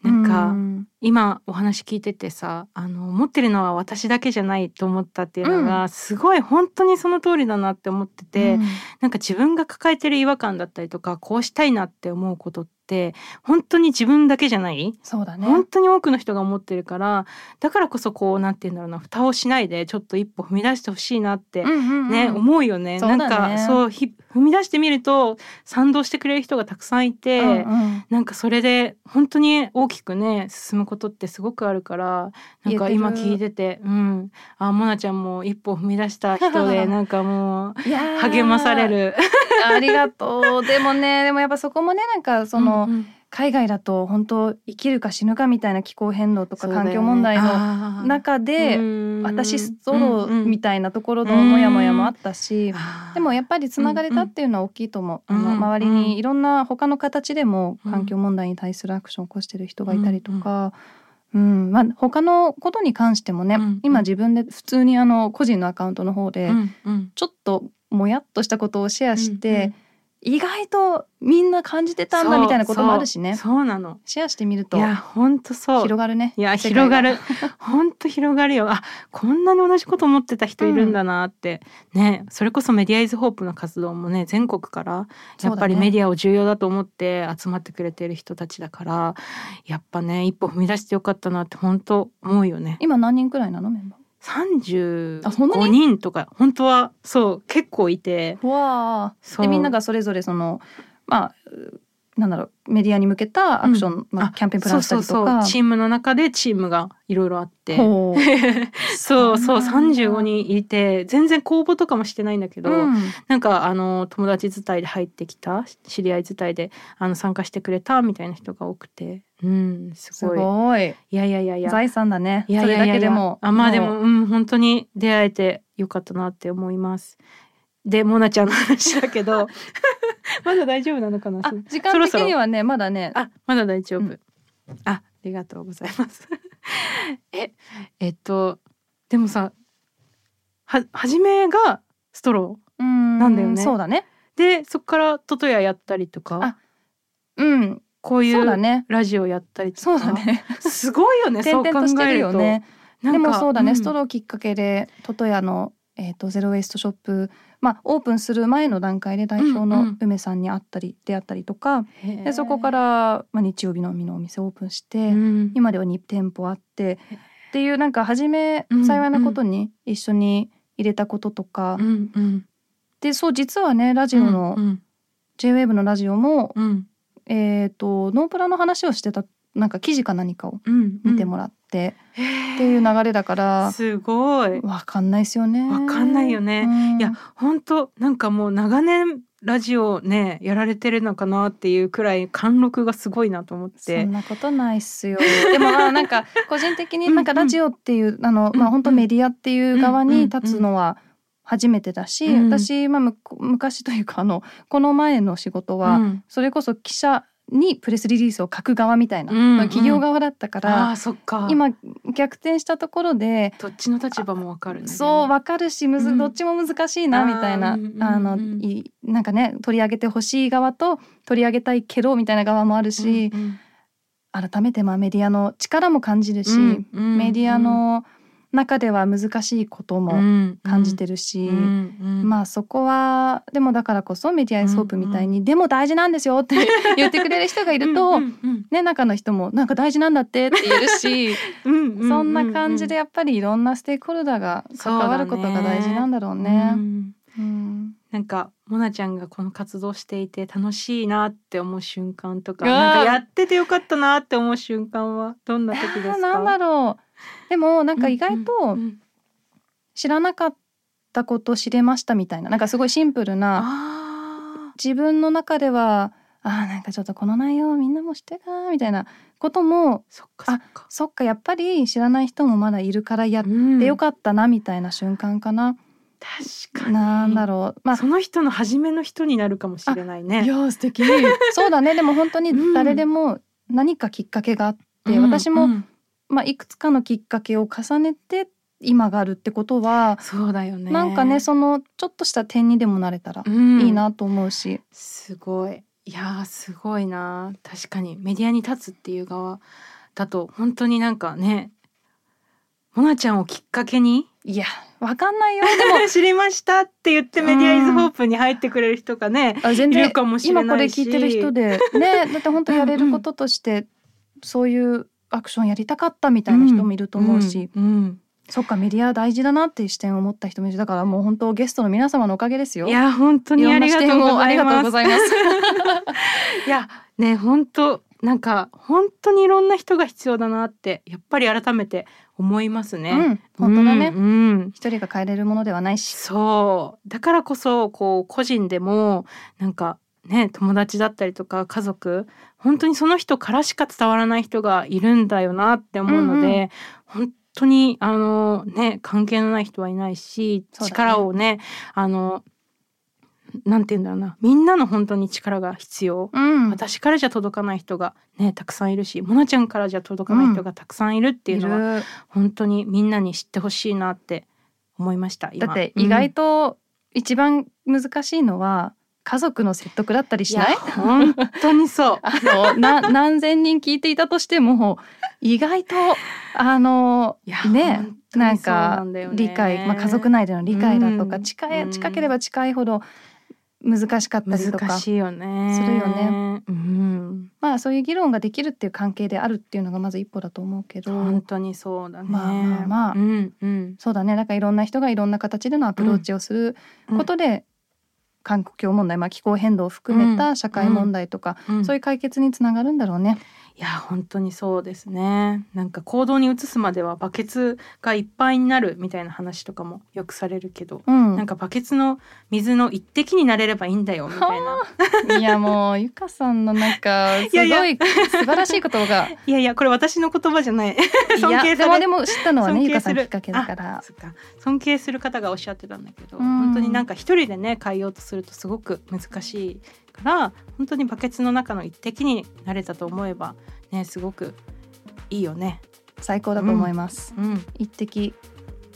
なんか、うん。今お話聞いててさあの持ってるのは私だけじゃないと思ったっていうのが、すごい本当にその通りだなって思ってて、うん。なんか自分が抱えてる違和感だったりとかこうしたいなって思うことって本当に自分だけじゃない？そうだね。本当に多くの人が思ってるからだからこそこうなんて言うんだろうな蓋をしないでちょっと一歩踏み出してほしいなってうんうんうん。ね、思うよね。そうだね。なんかそうひ踏み出してみると賛同してくれる人がたくさんいて、うんうん。なんかそれで本当に大きくね進むことってすごくあるからなんか今聞いててうん。あモナちゃんも一歩踏み出した人で なんかもう励まされる。ありがとう。でもね、でもやっぱそこもね、なんかその、うんうん海外だと本当生きるか死ぬかみたいな気候変動とか環境問題の中で、うん。私ストローみたたいなところのモヤモヤもあったし、いでもやっぱりつながれたっていうのは大きいと思う。周りにいろんな他の形でもうん環境問題に対するアクションを起こしてる人がいたりとか。うんまあ、他のことに関してもね、うんうん。今自分で普通にあの個人のアカウントの方でちょっともやっとしたことをシェアして、うんうん意外とみんな感じてたんだみたいなこともあるしね。そうなの。シェアしてみるといや本当そう。広がるね。いや広がる。本当広がるよ。あこんなに同じこと思ってた人いるんだなって、ねそれこそメディアイズホープの活動もね全国からやっぱりメディアを重要だと思って集まってくれてる人たちだからやっぱね一歩踏み出してよかったなって本当思うよね。今何人くらいなのメンバあそんな35に？人とか本当はそう結構いて。ーわでみんながそれぞれそのまあなんだろうメディアに向けたアクション、うんまあ、あキャンペーンプランしたりとか。そうそうそう。チームの中でチームがいろいろあって。そうそうそうな。んだ35人いて全然公募とかもしてないんだけど、うん。なんかあの友達伝いで入ってきた知り合い伝いであの参加してくれたみたいな人が多くて。うんすすごい。ごい。いやいやいやいや。財産だね。いやいやいやそれだけでも。あまあでもうん本当に出会えてよかったなって思いますでモナちゃんの話だけど まだ大丈夫なのかなあ時間的にはねまだねあ、まだ大丈夫。うんあ、ありがとうございます。え、えっと、でもさ、は、初めがストロうんなんだよねそうだねー。で、そこからトトヤやったりとかあ、うんこういうラジオやったりとか。そうだ。ねすごいよね、そう考転々としてえると。ねでもそうだね、んストローきっかけでトトヤの、えー、とゼロウェイストショップ、まあ、オープンする前の段階で代表のうんうん。梅さんに会ったり出会ったりとか、でそこか、ら、まあ、日曜日の海のお店オープンして、うん。今では2店舗あってっていうなんか初めうん幸いなことに一緒に入れたこととか、うんうん、でそう実はねラジオの、うん JWAVE のラジオも、うん。えー、とノープラの話をしてたなんか記事か何かをうん、見てもらって、っていう流れだからすごい。わかんないですよね。わかんないよね。うん。いや本当なんかもう長年ラジオねやられてるのかなっていうくらい貫禄がすごいなと思っそてんなことないっすよ。でもまあなんか 個人的になんかラジオっていうあのうんまあ本当メディアっていう側に立つのは初めてだし、うん。私まあむ昔というかあのこの前の仕事はうん。それこそ記者にプレスリリースを書く側みたいな、うんうん。まあ企業側だったかあら、ーそっか。今逆転したところでどっちの立場もわかるね。そうわかるしむず、うん。どっちも難しいなみたいなあのいなんかね取り上げてほしい側と取り上げたいけどみたいな側もあるし、うんうん。改めてまあメディアの力も感じるし、うんうん。メディアの中では難しいことも感じてるし、うんうんまあそこはでもだからこそメディアイソープみたいに、でも大事なんですよって 言ってくれる人がいると、うんうんね中の人もなんか大事なんだってって言えるし、うんうんうんそんな感じでやっぱりいろんなステークホルダーが関わることが大事なんだろうね。うんうん。なんかモナちゃんがこの活動していて楽しいなって思う瞬間とかなんかやっててよかったなって思う瞬間はどんな時ですか？えーなんだろうでもなんか意外うと知らなかったこと知れましたみたいななんかすごいシンプルなあ自分の中ではあーなんかちょっとこの内容みんなも知ってるかなみたいなこともーそっかそっか。そっかやっぱり知らない人もまだいるからやっうん。てよかったなみたいな瞬間かな、確かに。なんだろう。まあその人の初めの人になるかもしれないね。いや素敵。そうだね。でも本当に誰でも何かきっかけがあって、うん私も、うんまあ、いくつかのきっかけを重ねて今があるってことは、そうだよね。なんかねそのちょっとした点にでもなれたらうん。いいなと思うし、すごい。いやーすごいな。確かにメディアに立つっていう側だと本当になんかねモナちゃんをきっかけに？いやわかんないよ。でも 知りましたって言ってメディアイズホープに入ってくれる人がね、あ全然いるかもしれ今こないし。れ聞いてる人で。ねだって本当やれることとしてそういうアクションやりたかったみたいな人もいると思うし、うんうんそっかメディア大事だなっていう視点を持った人もいるだからもう本当ゲストの皆様のおかげですよ。いや本当にありがとうございます いやね本当なんか本当にいろんな人が必要だなってやっぱり改めて思いますね。うん、本当だね。うんうん一人が変えれるものではないし。そうだからこそこう個人でもなんかね友達だったりとか家族本当にその人からしか伝わらない人がいるんだよなって思うので、本当にあのね関係のない人はいないし、力をねあのなんて言うんだろうなみんなの本当に力が必要。うん、私からじゃ届かない人がねたくさんいるしモナちゃんからじゃ届かない人がたくさんいるっていうのは、いる。本当にみんなに知ってほしいなって思いました今。だって意外と一番難しいのは家族の説得だったりうんしない？や本当にそう。あのな 何千人聞いていたとしても意外とあのねなんか理解、まあ、家族内での理解だとか、うん。近いうん。近ければ近いほど難しかったりとかするよね。うん。まあそういう議論ができるっていう関係であるっていうのがまず一歩だと思うけど。本当にそうだね。まあまあまあ。うんうん。そうだね。だからいろんな人がいろんな形でのアプローチをすることで、環境問題、まあ、気候変動を含めた社会問題とか、うん。そういう解決につながるんだろうね。いや本当にそうですね。なんか行動に移すまではバケツがいっぱいになるみたいな話とかもよくされるけど、うん、なんかバケツの水の一滴になれればいいんだよみたいな。いやもうゆかさんのなんか すごい素晴らしいことが。いやいやこれ私の言葉じゃない。いや尊敬されでも知ったのはねゆかさんきっかけだから。尊敬する方がおっしゃってたんだけど、うん。本当になんか一人でね変えようとするとすごく難しいから本当にバケツの中の一滴になれたと思えばねすごくいいよね。最高だと思います。うん、一滴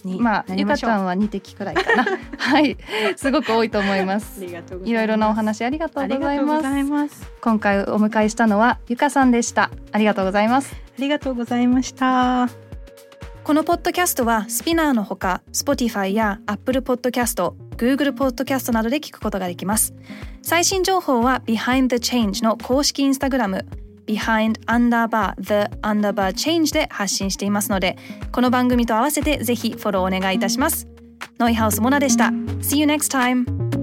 にまあゆかちゃんは二滴くらいかな。はいすごく多いと思いまあす。いろいろなお話ありがとうあございますりがとうござ。います。今回お迎えしたのはゆかさんでした。ありがとうございます。ありがとうございました。このポッドキャストはスピナーのほか Spotify や Apple Podcast、Google Podcast などで聞くことができます。最新情報は Behind the Change の公式インスタグラム Behind Underbar The Underbar Change で発信していますのでこの番組と合わせてぜひフォローお願いいたします。ノイハウスモナでした。See you next time!